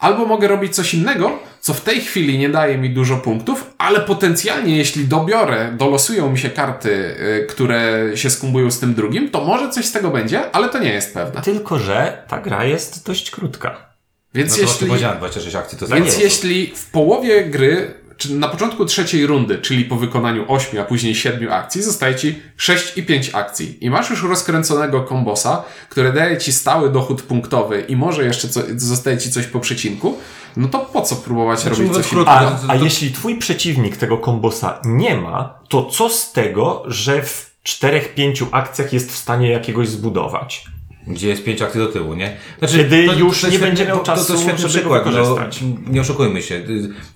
C: albo mogę robić coś innego, co w tej chwili nie daje mi dużo punktów, ale potencjalnie jeśli dobiorę, dolosują mi się karty, y, które się skumbują z tym drugim, to może coś z tego będzie, ale to nie jest pewne.
B: Tylko, że ta gra jest dość krótka.
C: Więc
A: No
C: jeśli...
A: powiedziałem 26 akcji, to
C: Więc
A: jest
C: jeśli w połowie gry, na początku trzeciej rundy, czyli po wykonaniu 8, a później 7 akcji, zostaje ci 6 i 5 akcji. I masz już rozkręconego kombosa, który daje ci stały dochód punktowy i może jeszcze co, zostaje ci coś po przecinku, no to po co próbować
A: Znaczy,
C: robić coś
A: krótko,
C: innego?
B: A, a
A: to-
B: jeśli twój przeciwnik tego kombosa nie ma, to co z tego, że w czterech, pięciu akcjach jest w stanie jakiegoś zbudować?
A: Gdzie jest 5 akcji do tyłu, nie? Znaczy,
B: Kiedy już nie
A: świetny-
B: będzie miał
A: to- to, to
B: czasu,
A: świetny
B: żeby
A: przykład,
B: go wykorzystać.
A: No, nie oszukujmy się.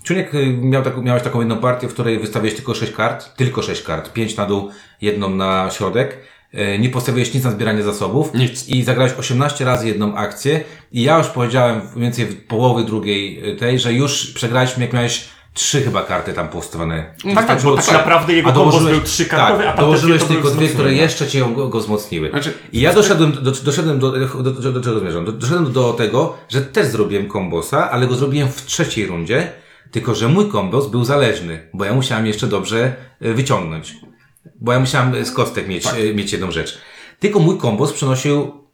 A: Czuniek y, miał taką, miałeś taką jedną partię, w której wystawiłeś tylko 6 kart, tylko 6 kart, 5 na dół, jedną na środek. Y, Nie postawiłeś nic na zbieranie zasobów.
C: Nic.
A: I zagrałeś 18 razy jedną akcję. I ja już powiedziałem mniej więcej w połowy drugiej y, tej, że już przegraliśmy, jak miałeś trzy chyba karty tam postawione.
B: Tak, tak, bo tak naprawdę jego kombos był trzykartowy,
A: tak,
B: a
A: dołożyłeś tylko dwie, które jeszcze cię go, go wzmocniły.
C: Znaczy,
A: I ja doszedłem do, doszedłem do, do, do, do czego zmierzam? Do, doszedłem do tego, że też zrobiłem kombosa, ale go zrobiłem w trzeciej rundzie, tylko że mój kombos był zależny, bo ja musiałem jeszcze dobrze e, wyciągnąć. Bo ja musiałem z kostek mieć, e, mieć jedną rzecz. Tylko mój kombos przynosił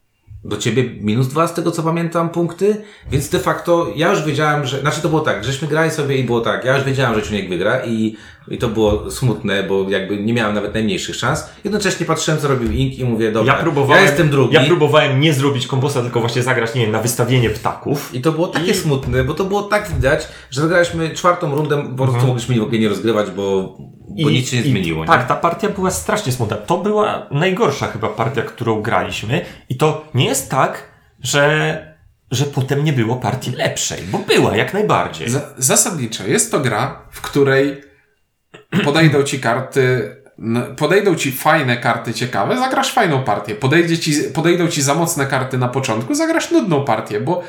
A: do ciebie minus dwa, z tego co pamiętam, punkty, więc de facto ja już wiedziałem, że, znaczy to było tak, żeśmy grali sobie i było tak, ja już wiedziałem, że Czuniek wygra i, i to było smutne, bo jakby nie miałem nawet najmniejszych szans. Jednocześnie patrzyłem, co robił Ink i mówię, dobra,
B: Ja próbowałem,
A: ja jestem drugi.
B: Ja próbowałem nie zrobić kombosa, tylko właśnie zagrać, nie wiem, na wystawienie ptaków.
A: I to było takie smutne, bo to było tak widać, że zagraliśmy czwartą rundę, po prostu mogliśmy w ogóle nie rozgrywać, bo, bo nic się nie zmieniło.
B: I,
A: nie?
B: tak, ta partia była strasznie smutna. To była najgorsza chyba partia, którą graliśmy. I to nie jest tak, że, że potem nie było partii lepszej, bo była jak najbardziej.
C: Za- Zasadniczo jest to gra, w której podejdą ci karty, podejdą ci fajne karty ciekawe, zagrasz fajną partię. Podejdzie ci, podejdą ci za mocne karty na początku, zagrasz nudną partię, bo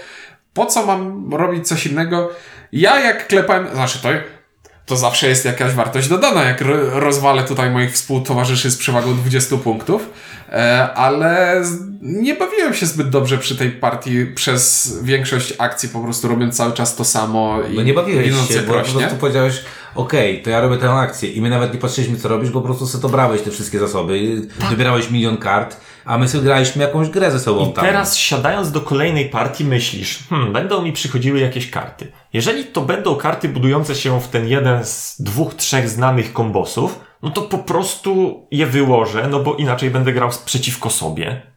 C: po co mam robić coś innego? Ja jak klepałem, znaczy to, to zawsze jest jakaś wartość dodana, jak ro- rozwalę tutaj moich współtowarzyszy z przewagą 20 punktów, e, ale nie bawiłem się zbyt dobrze przy tej partii przez większość akcji, po prostu robiąc cały czas to samo i
A: No nie bawiłeś się, bo po prostu powiedziałeś, okej, to ja robię tę akcję i my nawet nie patrzyliśmy co robisz, bo po prostu sobie to brałeś te wszystkie zasoby, wybierałeś milion kart, a my sobie graliśmy jakąś grę ze sobą
B: I
A: tam.
B: teraz siadając do kolejnej partii myślisz, hmm, będą mi przychodziły jakieś karty. Jeżeli to będą karty budujące się w ten jeden z dwóch, trzech znanych kombosów, no to po prostu je wyłożę, no bo inaczej będę grał przeciwko sobie.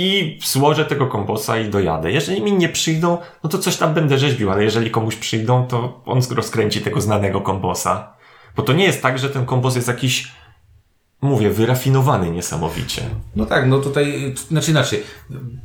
B: I złożę tego kombosa i dojadę. Jeżeli mi nie przyjdą, no to coś tam będę rzeźbił, ale jeżeli komuś przyjdą, to on rozkręci tego znanego kombosa. Bo to nie jest tak, że ten kombos jest jakiś, mówię, wyrafinowany niesamowicie.
A: No tak, no tutaj, znaczy inaczej.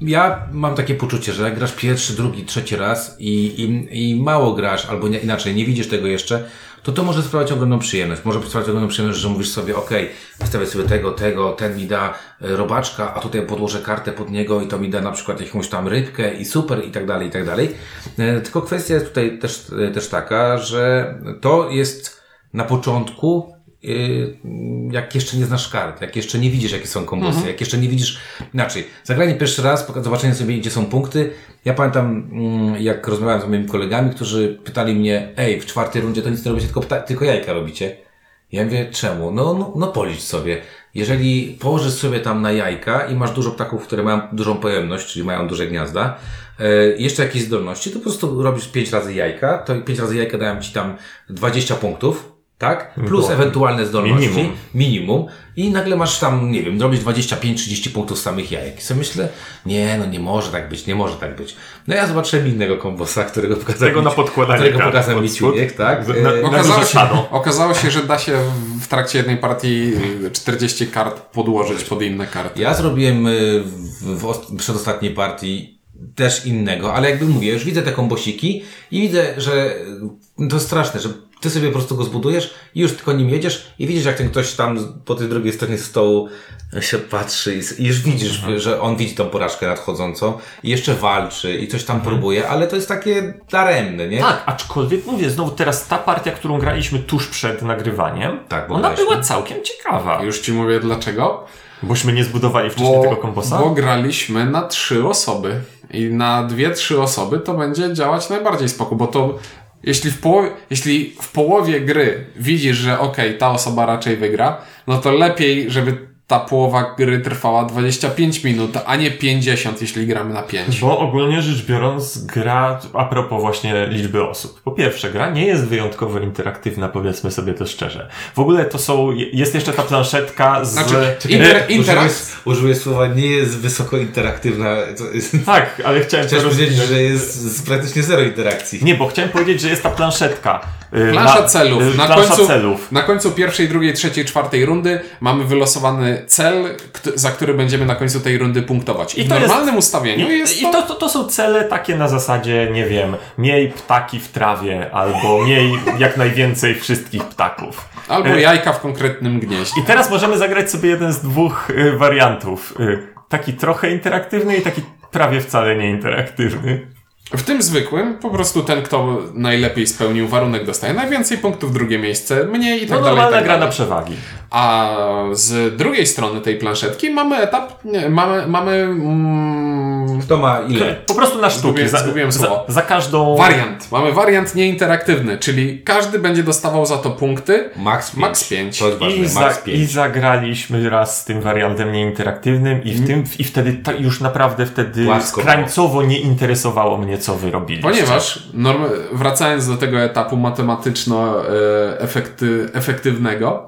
A: Ja mam takie poczucie, że jak grasz pierwszy, drugi, trzeci raz i, i, i mało grasz, albo nie, inaczej, nie widzisz tego jeszcze, to to może sprawiać ogromną przyjemność. Może sprawiać ogromną przyjemność, że mówisz sobie, okej, wystawię sobie tego, tego, ten mi da e, robaczka, a tutaj podłożę kartę pod niego i to mi da na przykład jakąś tam rybkę i super i tak dalej, i tak dalej. E, Tylko kwestia jest tutaj też, e, też taka, że to jest na początku jak jeszcze nie znasz kart, jak jeszcze nie widzisz, jakie są kombosy, jak jeszcze nie widzisz, inaczej, zagranie pierwszy raz, zobaczenie sobie, gdzie są punkty. Ja pamiętam, mm, jak rozmawiałem z moimi kolegami, którzy pytali mnie, ej, w czwartej rundzie to nic nie robicie, tylko, tylko jajka robicie. Ja mówię, czemu? No, no, no policz sobie. Jeżeli położysz sobie tam na jajka i masz dużo ptaków, które mają dużą pojemność, czyli mają duże gniazda, e, jeszcze jakieś zdolności, to po prostu robisz 5 razy jajka, to 5 razy jajka dają ci tam 20 punktów, tak? Plus ewentualne zdolności.
B: Minimum.
A: Minimum. I nagle masz tam, nie wiem, robisz 25-30 punktów z samych jajek. I sobie myślę, nie, no nie może tak być, nie może tak być. No ja zobaczyłem innego kombosa, którego pokazał
B: Tego
A: mi,
B: na podkładanie
A: którego pokazał mi. Ciuniek, tak?
B: Z- na-
A: E,
B: na-
C: Okazało się, okazało się, że da się w trakcie jednej partii y, 40 kart podłożyć pod inne karty.
A: Ja zrobiłem y, w, w ost- przedostatniej partii też innego, ale jakby mówię, już widzę te kombosiki i widzę, że y, to straszne, że ty sobie po prostu go zbudujesz i już tylko nim jedziesz i widzisz, jak ten ktoś tam po tej drugiej stronie stołu się patrzy i już widzisz, że on widzi tą porażkę nadchodzącą i jeszcze walczy i coś tam próbuje, ale to jest takie daremne, nie?
B: Tak, aczkolwiek mówię, znowu teraz ta partia, którą graliśmy tuż przed nagrywaniem,
A: Tak, bo
B: ona
A: graliśmy.
B: była całkiem ciekawa.
C: Już ci mówię dlaczego.
B: Bośmy nie zbudowali wcześniej tego komposa.
C: bo graliśmy na trzy osoby. I na dwie, trzy osoby to będzie działać najbardziej spoko, bo to jeśli w, połowie, jeśli w połowie gry widzisz, że okej, ta osoba raczej wygra, no to lepiej, żeby ta połowa gry trwała 25 minut, a nie 50, jeśli gramy na 5.
B: Bo ogólnie rzecz biorąc, gra, a propos właśnie liczby osób. Po pierwsze, gra nie jest wyjątkowo interaktywna, powiedzmy sobie to szczerze. W ogóle to są, jest jeszcze ta planszetka z...
C: Znaczy, inter, interak-
A: Użyłeś, użyłeś słowa nie jest wysoko interaktywna. To jest,
B: Tak, ale chciałem
A: chciałeś powiedzieć, że jest z praktycznie zero interakcji.
B: Nie, bo chciałem powiedzieć, że jest ta planszetka. y,
C: Plansza
B: na-
C: celów.
B: y,
C: Na
B: plansza
C: końcu,
B: celów.
C: na końcu pierwszej, drugiej, trzeciej, czwartej rundy mamy wylosowany cel, za który będziemy na końcu tej rundy punktować. I,
B: I
C: w
B: to jest-
C: normalnym ustawieniu
B: I,
C: jest
B: i to, to, to są cele takie na zasadzie, nie wiem, miej ptaki w trawie, albo miej jak najwięcej wszystkich ptaków.
C: albo
B: e-
C: jajka w konkretnym gnieździe.
B: I teraz możemy zagrać sobie jeden z dwóch y, wariantów. Y, taki trochę interaktywny i taki prawie wcale nie interaktywny.
C: W tym zwykłym po prostu ten, kto najlepiej spełnił warunek, dostaje najwięcej punktów, drugie miejsce mniej i tak
B: No
C: dalej.
B: normalna
C: tak
B: gra na
C: dalej.
B: przewagi.
C: A z drugiej strony tej planszetki mamy etap, nie, mamy, mamy mm,
A: Kto ma ile?
B: Po prostu na sztuki.
C: Zgubiłem-
B: Za,
C: zgubiłem
B: za,
C: słowo.
B: za każdą...
C: wariant. Mamy wariant nieinteraktywny, czyli każdy będzie dostawał za to punkty.
A: Max 5.
C: Max pięć.
A: To jest ważne,
B: I, za,
A: max
B: I
A: 5.
B: zagraliśmy raz z tym wariantem nieinteraktywnym i w tym, i wtedy ta, już naprawdę wtedy
A: Płasko
B: krańcowo nie interesowało mnie, co wy robiliście.
C: Ponieważ, norm, wracając do tego etapu matematyczno-efektywnego,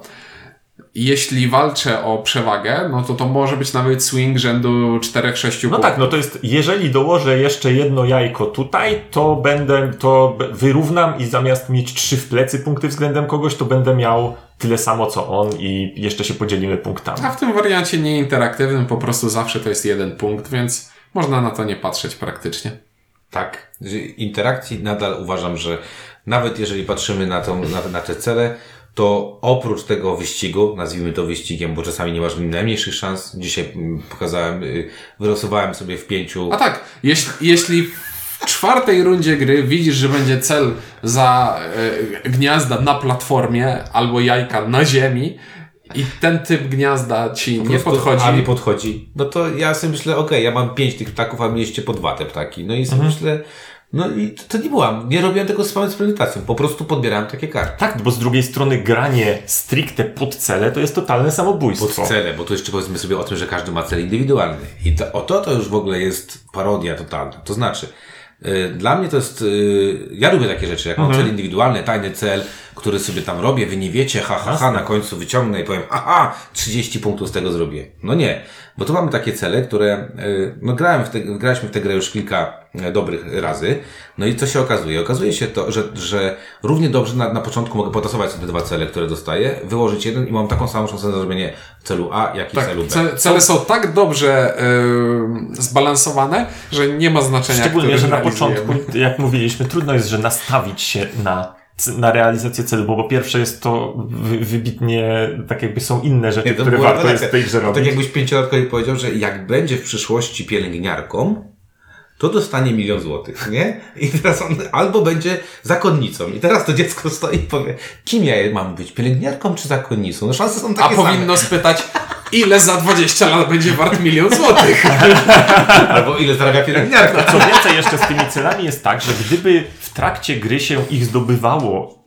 C: jeśli walczę o przewagę, no to to może być nawet swing rzędu 4-6
B: No tak, no to jest, jeżeli dołożę jeszcze jedno jajko tutaj, to będę, to wyrównam i zamiast mieć trzy w plecy punkty względem kogoś, to będę miał tyle samo co on i jeszcze się podzielimy punktami.
C: A w tym wariancie nieinteraktywnym po prostu zawsze to jest jeden punkt, więc można na to nie patrzeć praktycznie.
A: Tak. Interakcji nadal uważam, że nawet jeżeli patrzymy na, tą, na, na te cele, to oprócz tego wyścigu, nazwijmy to wyścigiem, bo czasami nie masz najmniejszych szans. Dzisiaj mm, pokazałem, y, wylosowałem sobie w pięciu.
C: A tak, jeśli, jeśli w czwartej rundzie gry widzisz, że będzie cel za e, gniazda na platformie albo jajka na ziemi i ten typ gniazda ci
A: Po
C: nie podchodzi,
A: A mi podchodzi. No to ja sobie myślę, okej, ja mam pięć tych ptaków, a mieliście po dwa te ptaki. No i sobie
C: Mhm.
A: myślę, no i to, nie byłam, nie robiłem tego z samą premedytacją. Po prostu podbierałem takie karty.
B: Tak, bo z drugiej strony granie stricte pod cele to jest totalne samobójstwo.
A: Pod cele, bo tu jeszcze powiedzmy sobie o tym, że każdy ma cel indywidualny. I to, o to to już w ogóle jest parodia totalna. To znaczy, y, dla mnie to jest, y, ja lubię takie rzeczy, jak mam cel indywidualny, tajny cel, który sobie tam robię, wy nie wiecie, ha, ha, ha, na końcu wyciągnę i powiem, aha, 30 punktów z tego zrobię. No nie, bo tu mamy takie cele, które, y, no grałem w te, graliśmy w tę grę już kilka e, dobrych razy, no i co się okazuje? Okazuje się to, że, że równie dobrze na, na początku mogę potasować sobie dwa cele, które dostaję, wyłożyć jeden i mam taką samą szansę na zrobienie celu A, jak i
C: Tak,
A: celu B.
C: ce, cele są tak dobrze e, zbalansowane, że nie ma znaczenia,
B: Szczególnie, że na początku, jak mówiliśmy, trudno jest, że nastawić się na, na realizację celu, bo po pierwsze jest to wy, wybitnie, tak jakby są inne rzeczy,
A: Nie,
B: które warto jest w tej grze
A: To
B: robić.
A: Tak jakbyś pięciolatkowi powiedział, że jak będzie w przyszłości pielęgniarką, to dostanie milion złotych, nie? I teraz on albo będzie zakonnicą. I teraz to dziecko stoi i powie, kim ja mam być, pielęgniarką czy zakonnicą? No szanse są
C: A
A: takie same.
C: powinno spytać, ile za 20 lat będzie wart milion złotych.
A: Albo ile zarabia pielęgniarka.
B: Co więcej, jeszcze z tymi celami jest tak, że gdyby w trakcie gry się ich zdobywało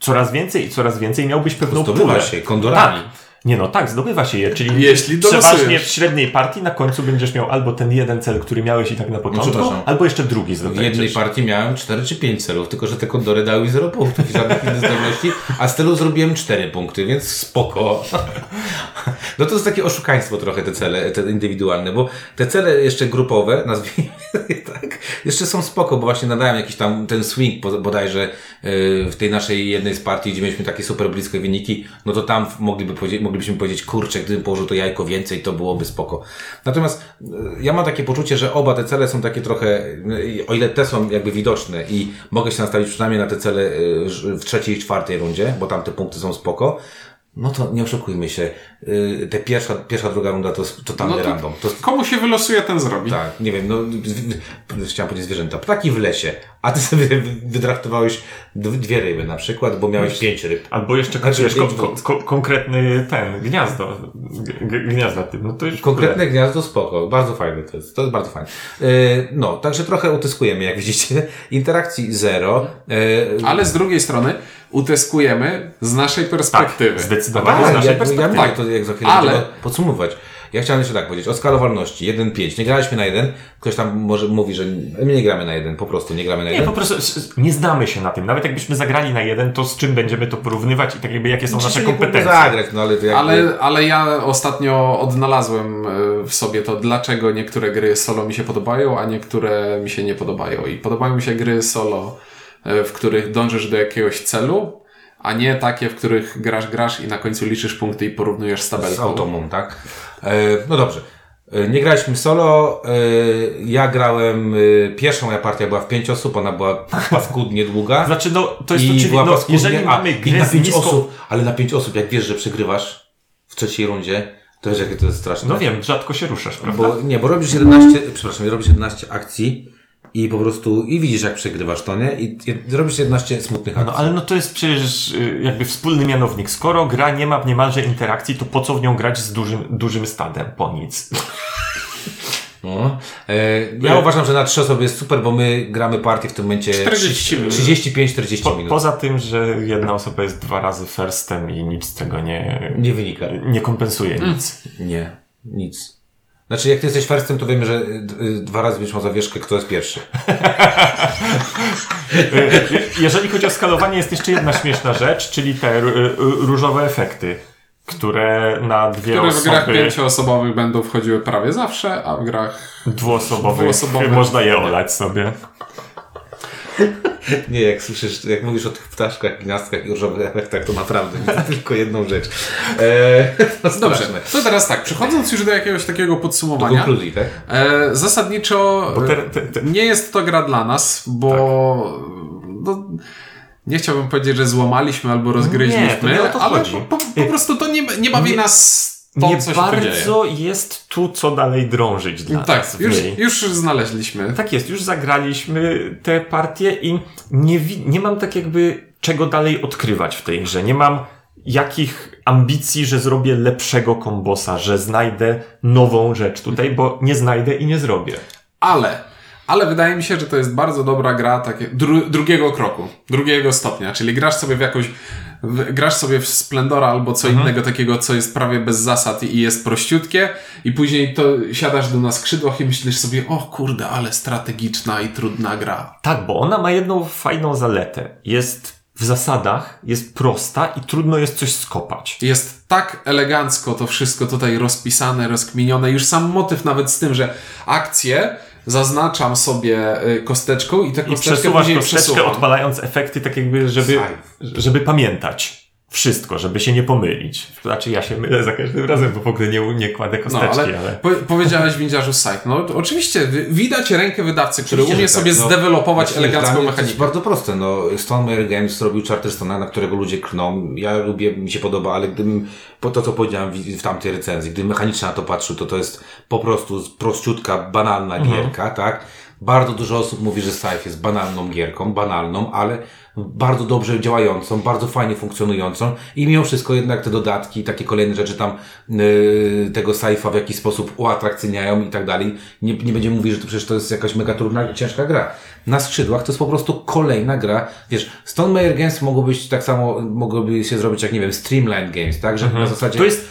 B: coraz więcej i coraz więcej, miałbyś pewną
A: Zdobywa
B: pulę.
A: się kondorami.
B: Tak. Nie no, tak, zdobywa się je, czyli
C: Jeśli
B: przeważnie w średniej partii na końcu będziesz miał albo ten jeden cel, który miałeś i tak na początku,
A: przepraszam.
B: albo jeszcze drugi
A: W jednej partii miałem 4 czy 5 celów, tylko że te kondory dały mi 0 punktów i żadnych innych zdolności, a z celu zrobiłem 4 punkty, więc spoko. No to jest takie oszukaństwo trochę te cele, te indywidualne, bo te cele jeszcze grupowe, nazwijmy je tak, jeszcze są spoko, bo właśnie nadałem jakiś tam ten swing bo- bodajże yy, w tej naszej jednej z partii, gdzie mieliśmy takie super bliskie wyniki, no to tam mogliby powiedzieć, moglibyśmy powiedzieć, kurczę, gdybym położył to jajko więcej, to byłoby spoko. Natomiast e, ja mam takie poczucie, że oba te cele są takie trochę, e, o ile te są jakby widoczne i mogę się nastawić przynajmniej na te cele e, w trzeciej i czwartej rundzie, bo tam te punkty są spoko, no to nie oszukujmy się, y, te pierwsza, pierwsza, druga runda to jest totalny
C: No to-
A: random. To
C: Komu się wylosuje, ten zrobi.
A: tak, nie wiem, no, chciałem powiedzieć zwierzęta, ptaki w lesie, a ty sobie wydraftowałeś dw- dwie ryby na przykład, bo miałeś pięć ryb.
B: Albo jeszcze
A: Znaczy,
B: wiesz,
A: pięć
B: ko, ko, konkretny ten, gniazdo. G, gniazda tym, no to już
A: Konkretne gniazdo spoko, bardzo fajne to jest, to jest bardzo fajne. Y, no, także trochę utyskujemy, jak widzicie, interakcji zero, y,
C: Ale z drugiej strony utyskujemy z naszej perspektywy.
B: Tak, zdecydowanie z
A: Tak,
B: naszej
A: ja, ja
B: perspektywy.
A: mówię to jak za chwilę
C: Ale-
A: będziemy podsumowywać. Ja chciałem jeszcze tak powiedzieć, o skalowalności, 1.5. Nie graliśmy na jeden. Ktoś tam może mówi, że my nie gramy na jeden, po prostu nie gramy na
B: Nie,
A: jeden.
B: po prostu nie znamy się na tym. Nawet jakbyśmy zagrali na jeden, to z czym będziemy to porównywać i tak jakby jakie są nasze
A: nie
B: kompetencje.
A: zagrać, no ale to jakby...
C: Ale, ale ja ostatnio odnalazłem e, w sobie to, dlaczego niektóre gry solo mi się podobają, a niektóre mi się nie podobają. I podobają mi się gry solo, w których dążysz do jakiegoś celu, a nie takie, w których grasz, grasz i na końcu liczysz punkty i porównujesz z
A: Z
C: tabelką.
A: automą, tak? E, no dobrze. E, Nie graliśmy solo. E, ja grałem. E, pierwsza moja partia była w pięć osób, ona była paskudnie długa.
B: Znaczy, no, to jest
A: I
B: oczywiste.
A: była
B: No, jeżeli
A: a,
B: mamy grę
A: na
B: z
A: pięć
B: niską...
A: osób, ale na pięć osób, jak wiesz, że przegrywasz w trzeciej rundzie, to wiesz, jakie to jest straszne.
B: No wiem, rzadko się ruszasz, prawda?
A: Bo, nie, bo robisz 11, przepraszam, robisz 11 akcji i po prostu, i widzisz jak przegrywasz to, nie? I, i robisz 11 smutnych akcji.
B: No ale no to jest przecież y, jakby wspólny mianownik. Skoro gra nie ma niemalże interakcji, to po co w nią grać z dużym, dużym stadem? Po nic.
A: No. E, ja uważam, że na trzy osoby jest super, bo my gramy partię w tym momencie
C: 40 minut.
A: 35-40
B: Po,
A: minut.
B: poza tym, że jedna osoba jest dwa razy firstem i nic z tego nie,
A: Nie wynika.
B: nie kompensuje
A: Mm.
B: nic.
A: Nie, nic. Znaczy, jak ty jesteś firstem, to wiemy, że y, y, dwa razy będziesz miał zawieszkę, kto jest pierwszy.
B: Jeżeli chodzi o skalowanie, jest jeszcze jedna śmieszna rzecz, czyli te y, różowe efekty, które na dwie
C: Które w grach
B: osoby
C: pięcioosobowych będą wchodziły prawie zawsze, a w grach
B: dwuosobowych
C: dwuosobowych-
B: można je olać sobie.
A: Nie, jak słyszysz, jak mówisz o tych ptaszkach, gniazdkach i różowych efektach, to naprawdę widzę tylko jedną rzecz. E, to
C: Dobrze, to teraz tak, przechodząc już do jakiegoś takiego
A: Do
C: podsumowania,
A: konkluzji, tak?
C: e, zasadniczo
B: Bo te, te, te,
C: nie jest to gra dla nas, bo no, nie chciałbym powiedzieć, że złamaliśmy albo rozgryźliśmy,
B: Nie, to nie o to
C: ale po, po, po prostu to nie, nie bawi
B: Nie-
C: nas to,
B: nie
C: tu
B: bardzo jest tu co dalej drążyć dla nas
C: Tak,
B: w
C: już, już znaleźliśmy.
B: Tak jest, już zagraliśmy te partie i nie, nie mam tak jakby czego dalej odkrywać w tej grze. Nie mam jakich ambicji, że zrobię lepszego kombosa, że znajdę nową rzecz tutaj, bo nie znajdę i nie zrobię.
C: Ale, ale wydaje mi się, że to jest bardzo dobra gra takie, dru, drugiego kroku, drugiego stopnia, czyli grasz sobie w jakąś, grasz sobie w Splendora albo co innego takiego, co jest prawie bez zasad i jest prościutkie i później to siadasz do na skrzydłach i myślisz sobie, o kurde, ale strategiczna i trudna gra.
B: Tak, bo ona ma jedną fajną zaletę. Jest w zasadach, jest prosta i trudno jest coś skopać.
C: Jest tak elegancko to wszystko tutaj rozpisane, rozkminione, już sam motyw nawet z tym, że akcje zaznaczam sobie y, kosteczką i tę
B: I
C: kosteczkę
B: przesuwasz
C: później
B: kosteczkę,
C: przesuwam.
B: odpalając efekty tak jakby, żeby, żeby pamiętać wszystko, żeby się nie pomylić. Znaczy ja się mylę za każdym razem, bo w ogóle nie, nie kładę
C: No,
B: kosteczki,
C: ale,
B: ale...
C: Po, powiedziałeś windziarzu site. No to oczywiście, wi- widać rękę wydawcy, który umie
A: że
C: sobie
A: tak, no.
C: zdevelopować elegancką
A: To jest
C: mechanikę.
A: bardzo proste. No, Stonemeyer Games robił Charterstona, na którego ludzie klną. Ja lubię, mi się podoba, ale gdybym, po to co powiedziałem w, w tamtej recenzji, gdybym mechanicznie na to patrzył, to to jest po prostu prościutka, banalna gierka, tak? Bardzo dużo osób mówi, że Scythe jest banalną gierką, banalną, ale bardzo dobrze działającą, bardzo fajnie funkcjonującą i mimo wszystko jednak te dodatki, takie kolejne rzeczy tam yy, tego Scythe'a w jakiś sposób uatrakcyjniają i tak dalej. Nie, nie będziemy mówić, że to przecież to jest jakaś mega trudna, ciężka gra. Na skrzydłach to jest po prostu kolejna gra. Wiesz, Stone Meyer Games mogło być tak samo, mogłoby się zrobić jak, nie wiem, Streamline Games, tak? Że na zasadzie...
B: To jest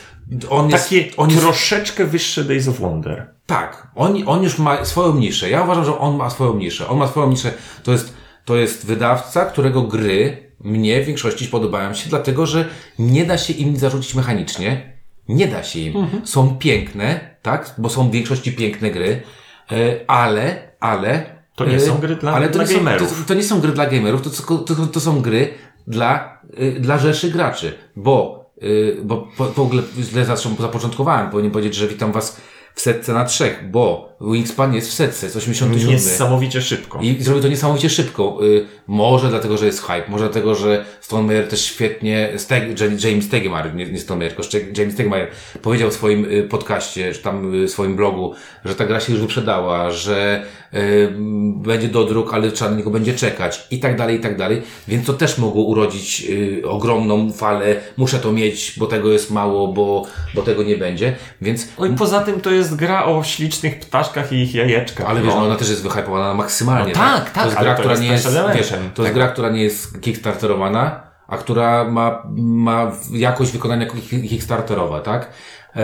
A: on jest,
B: takie
A: on jest
B: troszeczkę wyższe Days of Wonder.
A: Tak, on, on już ma swoją niszę. Ja uważam, że on ma swoją niszę. On ma swoją niszę. To jest, to jest wydawca, którego gry mnie w większości podobają się, dlatego że nie da się im zarzucić mechanicznie. Nie da się im. Są piękne, tak? Bo są w większości piękne gry, e, ale, ale.
B: To nie
A: e,
B: są gry dla-
A: ale to
B: dla
A: nie są,
B: gamerów.
A: To, to nie są gry dla gamerów, to, to, to, są gry dla, y, dla rzeszy graczy, bo bo po, w ogóle źle zapoczątkowałem, powinien powiedzieć, że witam was w setce na trzech, bo Wingspan jest w setce, jest 87.
B: Niesamowicie szybko.
A: I zrobił to niesamowicie szybko. Y, może dlatego, że jest hype, może dlatego, że Stone Meyer też świetnie, Steg, James- Stegemeyer, nie, nie Stone Meyer, tylko James Stegemeyer powiedział w swoim y, podcaście, czy tam y, swoim blogu, że ta gra się już wyprzedała, że y, m, będzie dodruk, ale trzeba na niego będzie czekać i tak dalej, i tak dalej. Więc to też mogło urodzić ogromną falę, muszę to mieć, bo tego jest mało, bo, bo tego nie będzie. Więc
B: Oj, poza tym to jest gra o ślicznych ptaszkach i ich jajeczkach.
A: ale wiesz,
B: no.
A: ona też jest wyhypowana maksymalnie.
B: No tak, tak,
A: To jest gra, która
B: jest
A: nie jest, wiesz, to jest
B: tego.
A: gra, która nie jest kickstarterowana, a która ma, ma jakość wykonania kick- kickstarterowa, tak? E,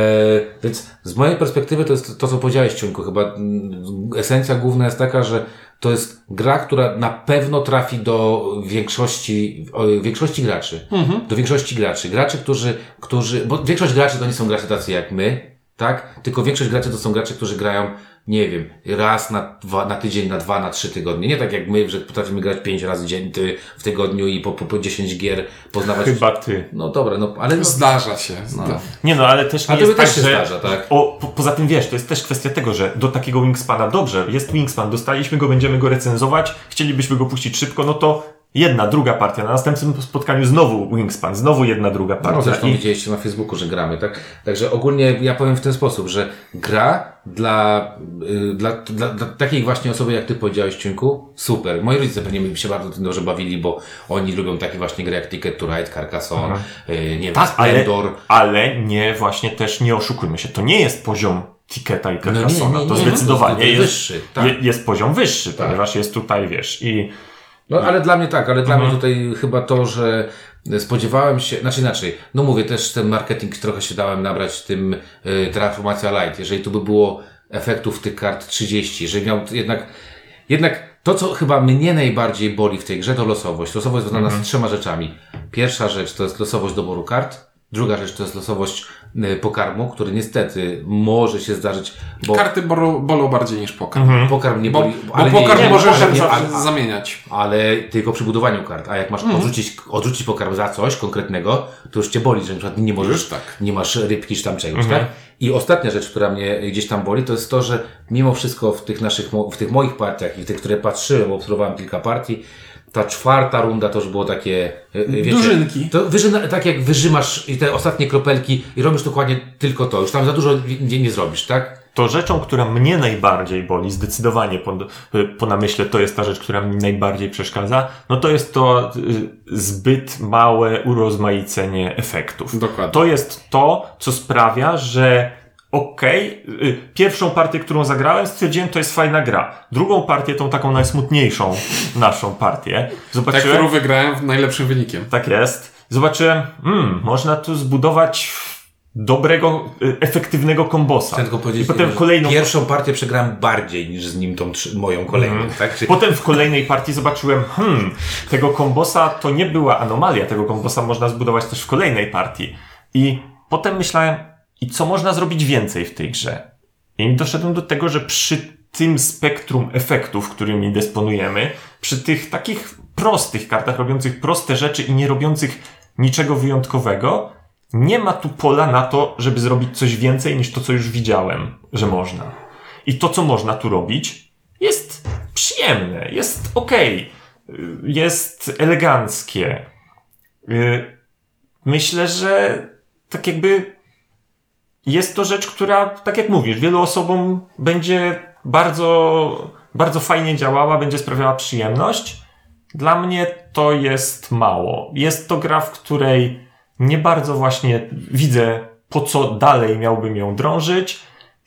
A: więc z mojej perspektywy to jest to, co powiedziałeś, Ciunku. Chyba mm, esencja główna jest taka, że to jest gra, która na pewno trafi do większości, większości graczy. Do większości graczy. Graczy, którzy, którzy, bo większość graczy to nie są gracze tacy jak my, tak? Tylko większość graczy to są gracze, którzy grają, nie wiem, raz na, dwa, na tydzień, na dwa, na trzy tygodnie. Nie tak jak my, że potrafimy grać pięć razy dzień, ty, w tygodniu i po, po, po 10 gier poznawać.
B: Chyba ty.
A: No dobra, no ale no,
C: Zdarza się. Zda.
B: Nie no, ale też
A: A
B: nie
A: tobie
B: jest
A: też
B: tak,
A: się
B: że...
A: zdarza, tak?
B: O, po, poza tym wiesz, to jest też kwestia tego, że do takiego Wingspana dobrze, jest Wingspan, dostaliśmy go, będziemy go recenzować, chcielibyśmy go puścić szybko, no to jedna, druga partia, na następnym spotkaniu znowu Wingspan, znowu jedna, druga partia.
A: No, zresztą
B: I
A: widzieliście na Facebooku, że gramy, tak? Także ogólnie ja powiem w ten sposób, że gra dla, y, dla, dla, dla takiej właśnie osoby, jak ty powiedziałeś, Ciunku, super. Moi rodzice pewnie by się bardzo tym dobrze bawili, bo oni lubią takie właśnie gry jak Ticket to Ride, Carcassonne, y, nie wiem,
B: tak, ale,
A: Splendor.
B: ale nie, właśnie też nie oszukujmy się, to nie jest poziom Tiketa i Carcassona,
A: No nie, nie,
B: to
A: nie,
B: zdecydowanie
A: to jest
B: jest,
A: wyższy, tak.
B: je, jest poziom wyższy,
A: Tak.
B: ponieważ jest tutaj, wiesz, i
A: No ale dla mnie tak, ale dla
B: Mhm.
A: mnie tutaj chyba to, że spodziewałem się, znaczy inaczej, no mówię, też ten marketing trochę się dałem nabrać tym y, Transformacja Light. Jeżeli tu by było efektów tych kart 30, jeżeli miał jednak, jednak to, co chyba mnie najbardziej boli w tej grze, to losowość. Losowość jest związana
B: Mhm.
A: z trzema rzeczami. Pierwsza rzecz to jest losowość doboru kart. Druga rzecz to jest losowość y, pokarmu, który niestety może się zdarzyć, bo
C: Karty bolą, bolą bardziej niż poker.
A: pokarm nie
C: Bo,
A: boli.
C: bo
A: ale
C: pokarm
A: nie,
C: możesz
A: ale nie,
C: zawsze
A: ale-
C: zamieniać.
A: ale tylko przy budowaniu kart. A jak masz
C: Mhm.
A: odrzucić, odrzucić pokarm za coś konkretnego, to już cię boli, że na przykład nie możesz,
C: tak. Mhm.
A: nie masz rybki czy tam czegoś, tak? I ostatnia rzecz, która mnie gdzieś tam boli, to jest to, że mimo wszystko w tych naszych, w tych moich partiach i w tych, które patrzyłem, bo obserwowałem kilka partii, ta czwarta runda to już było takie, e, e, wiecie,
C: Dużynki.
A: To wyżyna, tak jak wyżymasz i te ostatnie kropelki i robisz dokładnie tylko to. Już tam za dużo nie, nie zrobisz, tak?
B: To rzeczą, która mnie najbardziej boli, zdecydowanie po, po namyśle to jest ta rzecz, która mi najbardziej przeszkadza, no to jest to y, zbyt małe urozmaicenie efektów.
C: Dokładnie.
B: To jest to, co sprawia, że okej, y, pierwszą partię, którą zagrałem, stwierdziłem, to jest fajna gra. Drugą partię, tą taką najsmutniejszą naszą partię,
C: Tak,
B: zobaczyłem...
C: którą wygrałem najlepszym wynikiem.
B: Tak jest. Zobaczyłem, hmm, można tu zbudować dobrego, y, efektywnego kombosa.
A: Powiedzieć,
B: I potem
A: że
B: kolejną
A: pierwszą partię przegrałem bardziej niż z nim tą trzy- moją kolejną,
B: Mhm.
A: tak? Czy,
B: Potem w kolejnej partii zobaczyłem, hmm, tego kombosa to nie była anomalia, tego kombosa można zbudować też w kolejnej partii. I potem myślałem, i co można zrobić więcej w tej grze? I doszedłem do tego, że przy tym spektrum efektów, którymi dysponujemy, przy tych takich prostych kartach, robiących proste rzeczy i nie robiących niczego wyjątkowego, nie ma tu pola na to, żeby zrobić coś więcej niż to, co już widziałem, że można. I to, co można tu robić, jest przyjemne, jest y, jest eleganckie. Y, Myślę, że tak jakby jest to rzecz, która, tak jak mówisz, wielu osobom będzie bardzo, bardzo fajnie działała, będzie sprawiała przyjemność. Dla mnie to jest mało. Jest to gra, w której nie bardzo właśnie widzę, po co dalej miałbym ją drążyć.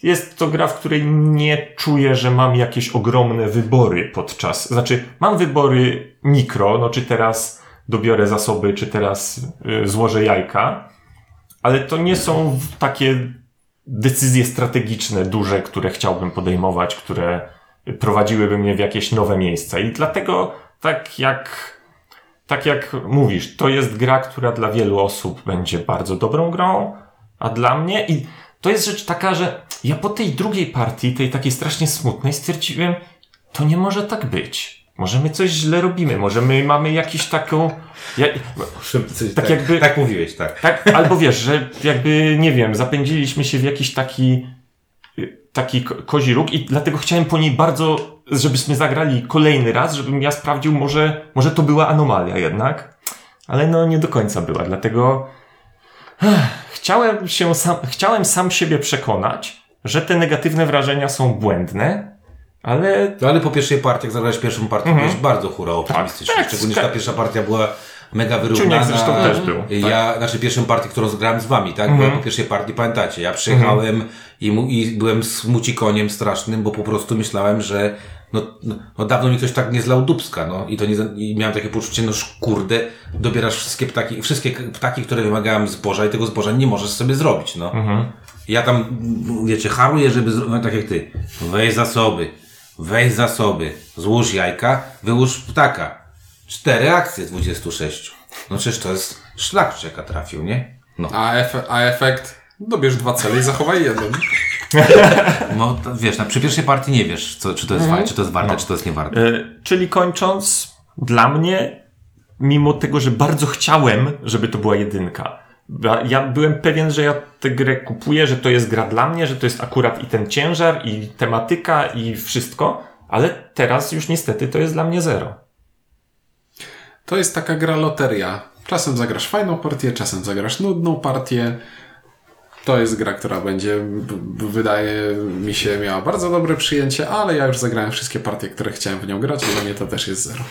B: Jest to gra, w której nie czuję, że mam jakieś ogromne wybory podczas. Znaczy, mam wybory mikro, no czy teraz dobiorę zasoby, czy teraz y, złożę jajka, ale to nie są takie decyzje strategiczne, duże, które chciałbym podejmować, które prowadziłyby mnie w jakieś nowe miejsca. I dlatego, tak jak, tak jak mówisz, to jest gra, która dla wielu osób będzie bardzo dobrą grą, a dla mnie, i to jest rzecz taka, że ja po tej drugiej partii, tej takiej strasznie smutnej, stwierdziłem, to nie może tak być. Może my coś źle robimy, może my mamy jakiś taką, ja,
A: Coś,
B: tak jakby-
A: Tak mówiłeś, tak.
B: tak, albo wiesz, że jakby, nie wiem, zapędziliśmy się w jakiś taki, taki ko- kozi róg i dlatego chciałem po niej bardzo, żebyśmy zagrali kolejny raz, żebym ja sprawdził, może, może to była anomalia jednak, ale no nie do końca była, dlatego chciałem się sam, chciałem sam siebie przekonać, że te negatywne wrażenia są błędne, ale
A: No ale po pierwszej partii, jak zagrałeś pierwszą partię, byłeś bardzo hura optymistycznie.
B: tak,
A: Szczególnie, że ta
B: ska-
A: pierwsza partia była mega
B: Czuniek
A: wyrównana.
B: zresztą też był.
A: Ja, znaczy pierwszą partię, którą zgrałem z wami, tak? Byłem po pierwszej partii, pamiętacie, ja przyjechałem i, mu, i byłem smuci koniem strasznym, bo po prostu myślałem, że no, no, no dawno mi ktoś tak nie zlał dubska, no i to nie, i miałem takie poczucie, no kurde, dobierasz wszystkie ptaki, wszystkie ptaki, które wymagałem zboża i tego zboża nie możesz sobie zrobić, no. Ja tam, wiecie, haruję, żeby zrobić tak jak ty. Weź zasoby, weź zasoby, złóż jajka, wyłóż ptaka. Cztery akcje z 26. No czyż to jest szlak czeka trafił, nie? No.
C: A, efe, a efekt? Dobierz dwa cele i zachowaj jeden.
A: No to wiesz, na, przy pierwszej partii nie wiesz, co, czy to jest fajne, czy to jest warte, czy to jest niewarte.
B: E, czyli kończąc, dla mnie, mimo tego, że bardzo chciałem, żeby to była jedynka, ja- byłem pewien, że ja tę grę kupuję, że to jest gra dla mnie, że to jest akurat i ten ciężar, i tematyka, i wszystko, ale teraz już niestety to jest dla mnie zero.
C: To jest taka gra loteria. Czasem zagrasz fajną partię, czasem zagrasz nudną partię. To jest gra, która będzie, wydaje mi się, miała bardzo dobre przyjęcie, ale ja już zagrałem wszystkie partie, które chciałem w nią grać, i dla mnie to też jest zero.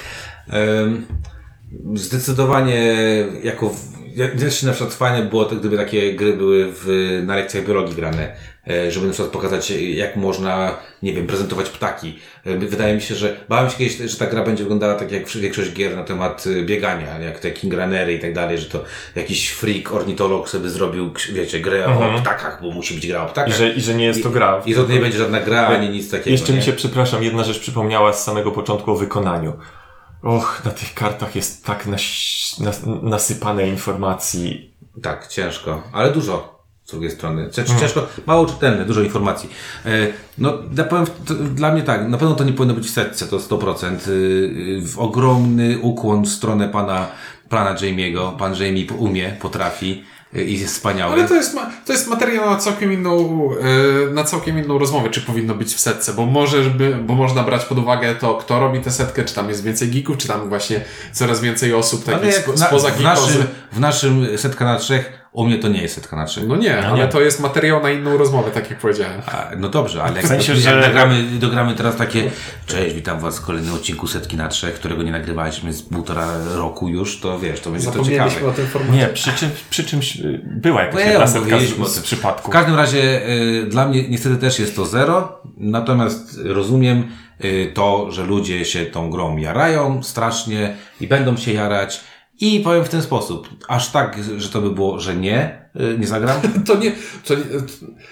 A: Zdecydowanie jako. Ja- Też na przykład fajne było, gdyby takie gry były w, na lekcjach biologii grane, e, żeby na przykład pokazać, jak można, nie wiem, prezentować ptaki. E, Wydaje mi się, że bałem się kiedyś, że ta gra będzie wyglądała tak jak większość gier na temat e, biegania, jak te King Runnery i tak dalej, że to jakiś freak, ornitolog sobie zrobił, wiecie, grę o ptakach, bo musi być gra o
B: I
A: ptakach.
B: że, i że nie jest to gra.
A: I to nie będzie żadna gra, ani nic takiego.
B: Jeszcze mi
A: nie?
B: się, przepraszam, jedna rzecz przypomniała z samego początku o wykonaniu. Och, na tych kartach jest tak naś, nas, nasypane informacji.
A: Tak, ciężko, ale dużo z drugiej strony. Znaczy, ciężko, mało czytelne, dużo informacji. E, no, ja powiem, dla mnie tak, na pewno to nie powinno być w setce, to 100%. Y, y, w ogromny ukłon w stronę pana, pana Jamie'ego. Pan Jamie umie, potrafi i jest wspaniały.
C: Ale to jest, ma, to jest materiał na całkiem inną, yy, na całkiem inną rozmowę, czy powinno być w setce, bo możesz by, bo można brać pod uwagę to, kto robi tę setkę, czy tam jest więcej geeków, czy tam właśnie coraz więcej osób takich
A: jak
C: spo,
A: na,
C: spoza
A: w, naszym, w naszym setka na trzech, u mnie to nie jest setka na trzech.
C: No nie, ale
B: nie.
C: to jest materiał na inną rozmowę, tak jak powiedziałem.
A: A, no dobrze, ale jak,
B: W sensie,
A: jak
B: że-
A: nagramy, dogramy teraz takie Cześć, witam was w kolejnym odcinku Setki na Trzech, którego nie nagrywaliśmy z półtora roku już, to wiesz, to będzie to ciekawe.
C: O tym formacie.
B: Nie, przy, czym, przy czymś y, była jakaś
A: No
B: jedna
A: ja
B: setka z, z przypadku.
A: W każdym razie y, dla mnie niestety też jest to zero, natomiast rozumiem y, to, że ludzie się tą grą jarają strasznie i będą się jarać i powiem w ten sposób, aż tak, że to by było, że nie, y, nie zagram.
C: To nie, to, nie,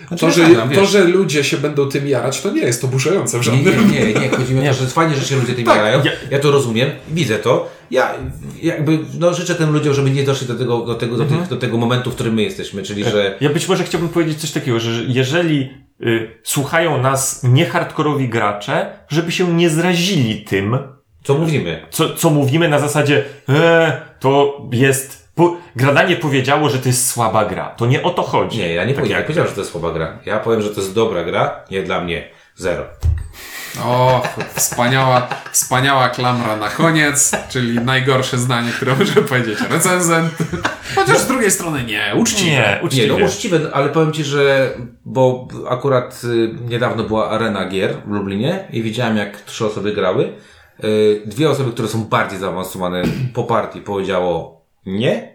A: Znaczy,
C: to, że,
A: zagram,
C: to, że ludzie się będą tym jarać, to nie jest oburzające w
A: Nie,
C: żadnym
A: nie, nie, nie, chodzi mi o to, że jest fajnie, że się ludzie tym
C: Tak,
A: jarają.
B: ja-
A: Ja to rozumiem, widzę to. Ja jakby, no życzę tym ludziom, żeby nie doszli do tego, do tego, do, tych, do tego momentu, w którym my jesteśmy, czyli że
B: Ja być może chciałbym powiedzieć coś takiego, że jeżeli y, słuchają nas niehardkorowi gracze, żeby się nie zrazili tym,
A: co mówimy.
B: co, co mówimy na zasadzie, e, to jest. Po, gradanie powiedziało, że to jest słaba gra. To nie o to chodzi.
A: Nie, ja nie,
B: Tak
A: powiem, nie
B: jak-
A: powiedziałem, że to jest słaba gra. Ja powiem, że to jest dobra gra, nie dla mnie. Zero.
C: O, wspaniała, wspaniała klamra na koniec, czyli najgorsze zdanie, które może powiedzieć recenzent. Chociaż z drugiej strony nie, uczciwe.
B: Nie,
A: Nie,
B: uczciwie.
A: no uczciwe, ale powiem Ci, że bo akurat y, niedawno była arena gier w Lublinie i widziałem jak trzy osoby grały. Y, dwie osoby, które są bardziej zaawansowane po partii powiedziało nie,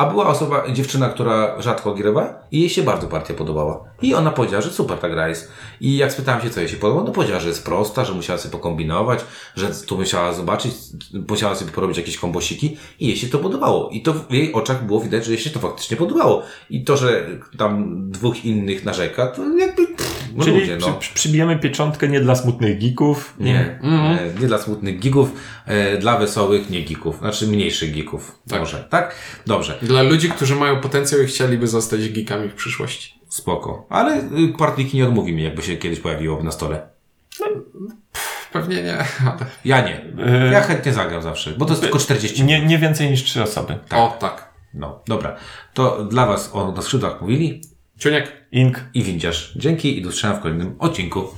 A: a była osoba, dziewczyna, która rzadko grywa i jej się bardzo partia podobała. I ona powiedziała, że super ta gra jest. I jak spytałem się, co jej się podoba, no powiedziała, że jest prosta, że musiała sobie pokombinować, że tu musiała zobaczyć, musiała sobie porobić jakieś kombosiki i jej się to podobało. I to w jej oczach było widać, że jej się to faktycznie podobało. I to, że tam dwóch innych narzeka, to jakby, pff, no
B: Czyli
A: ludzie, no.
B: przy, przybijemy pieczątkę nie dla smutnych geeków.
A: Nie, e, nie dla smutnych gigów, e, dla wesołych nie geeków, znaczy mniejszych geeków.
C: Tak.
A: Może, tak? Dobrze.
C: Dla ludzi, którzy mają potencjał i chcieliby zostać geekami w przyszłości.
A: Spoko. Ale y, partniki nie odmówi mi, jakby się kiedyś pojawiło na stole.
C: Pewnie nie, ale...
A: Ja nie.
B: Yy.
A: Ja chętnie zagram zawsze, bo to jest tylko 40
B: Nie, nie więcej niż trzy osoby.
C: O, tak.
A: No, dobra. To dla Was o na skrzydłach mówili
C: Ciuniek.
B: Ink.
A: i windziarz. Dzięki i do zobaczenia w kolejnym odcinku.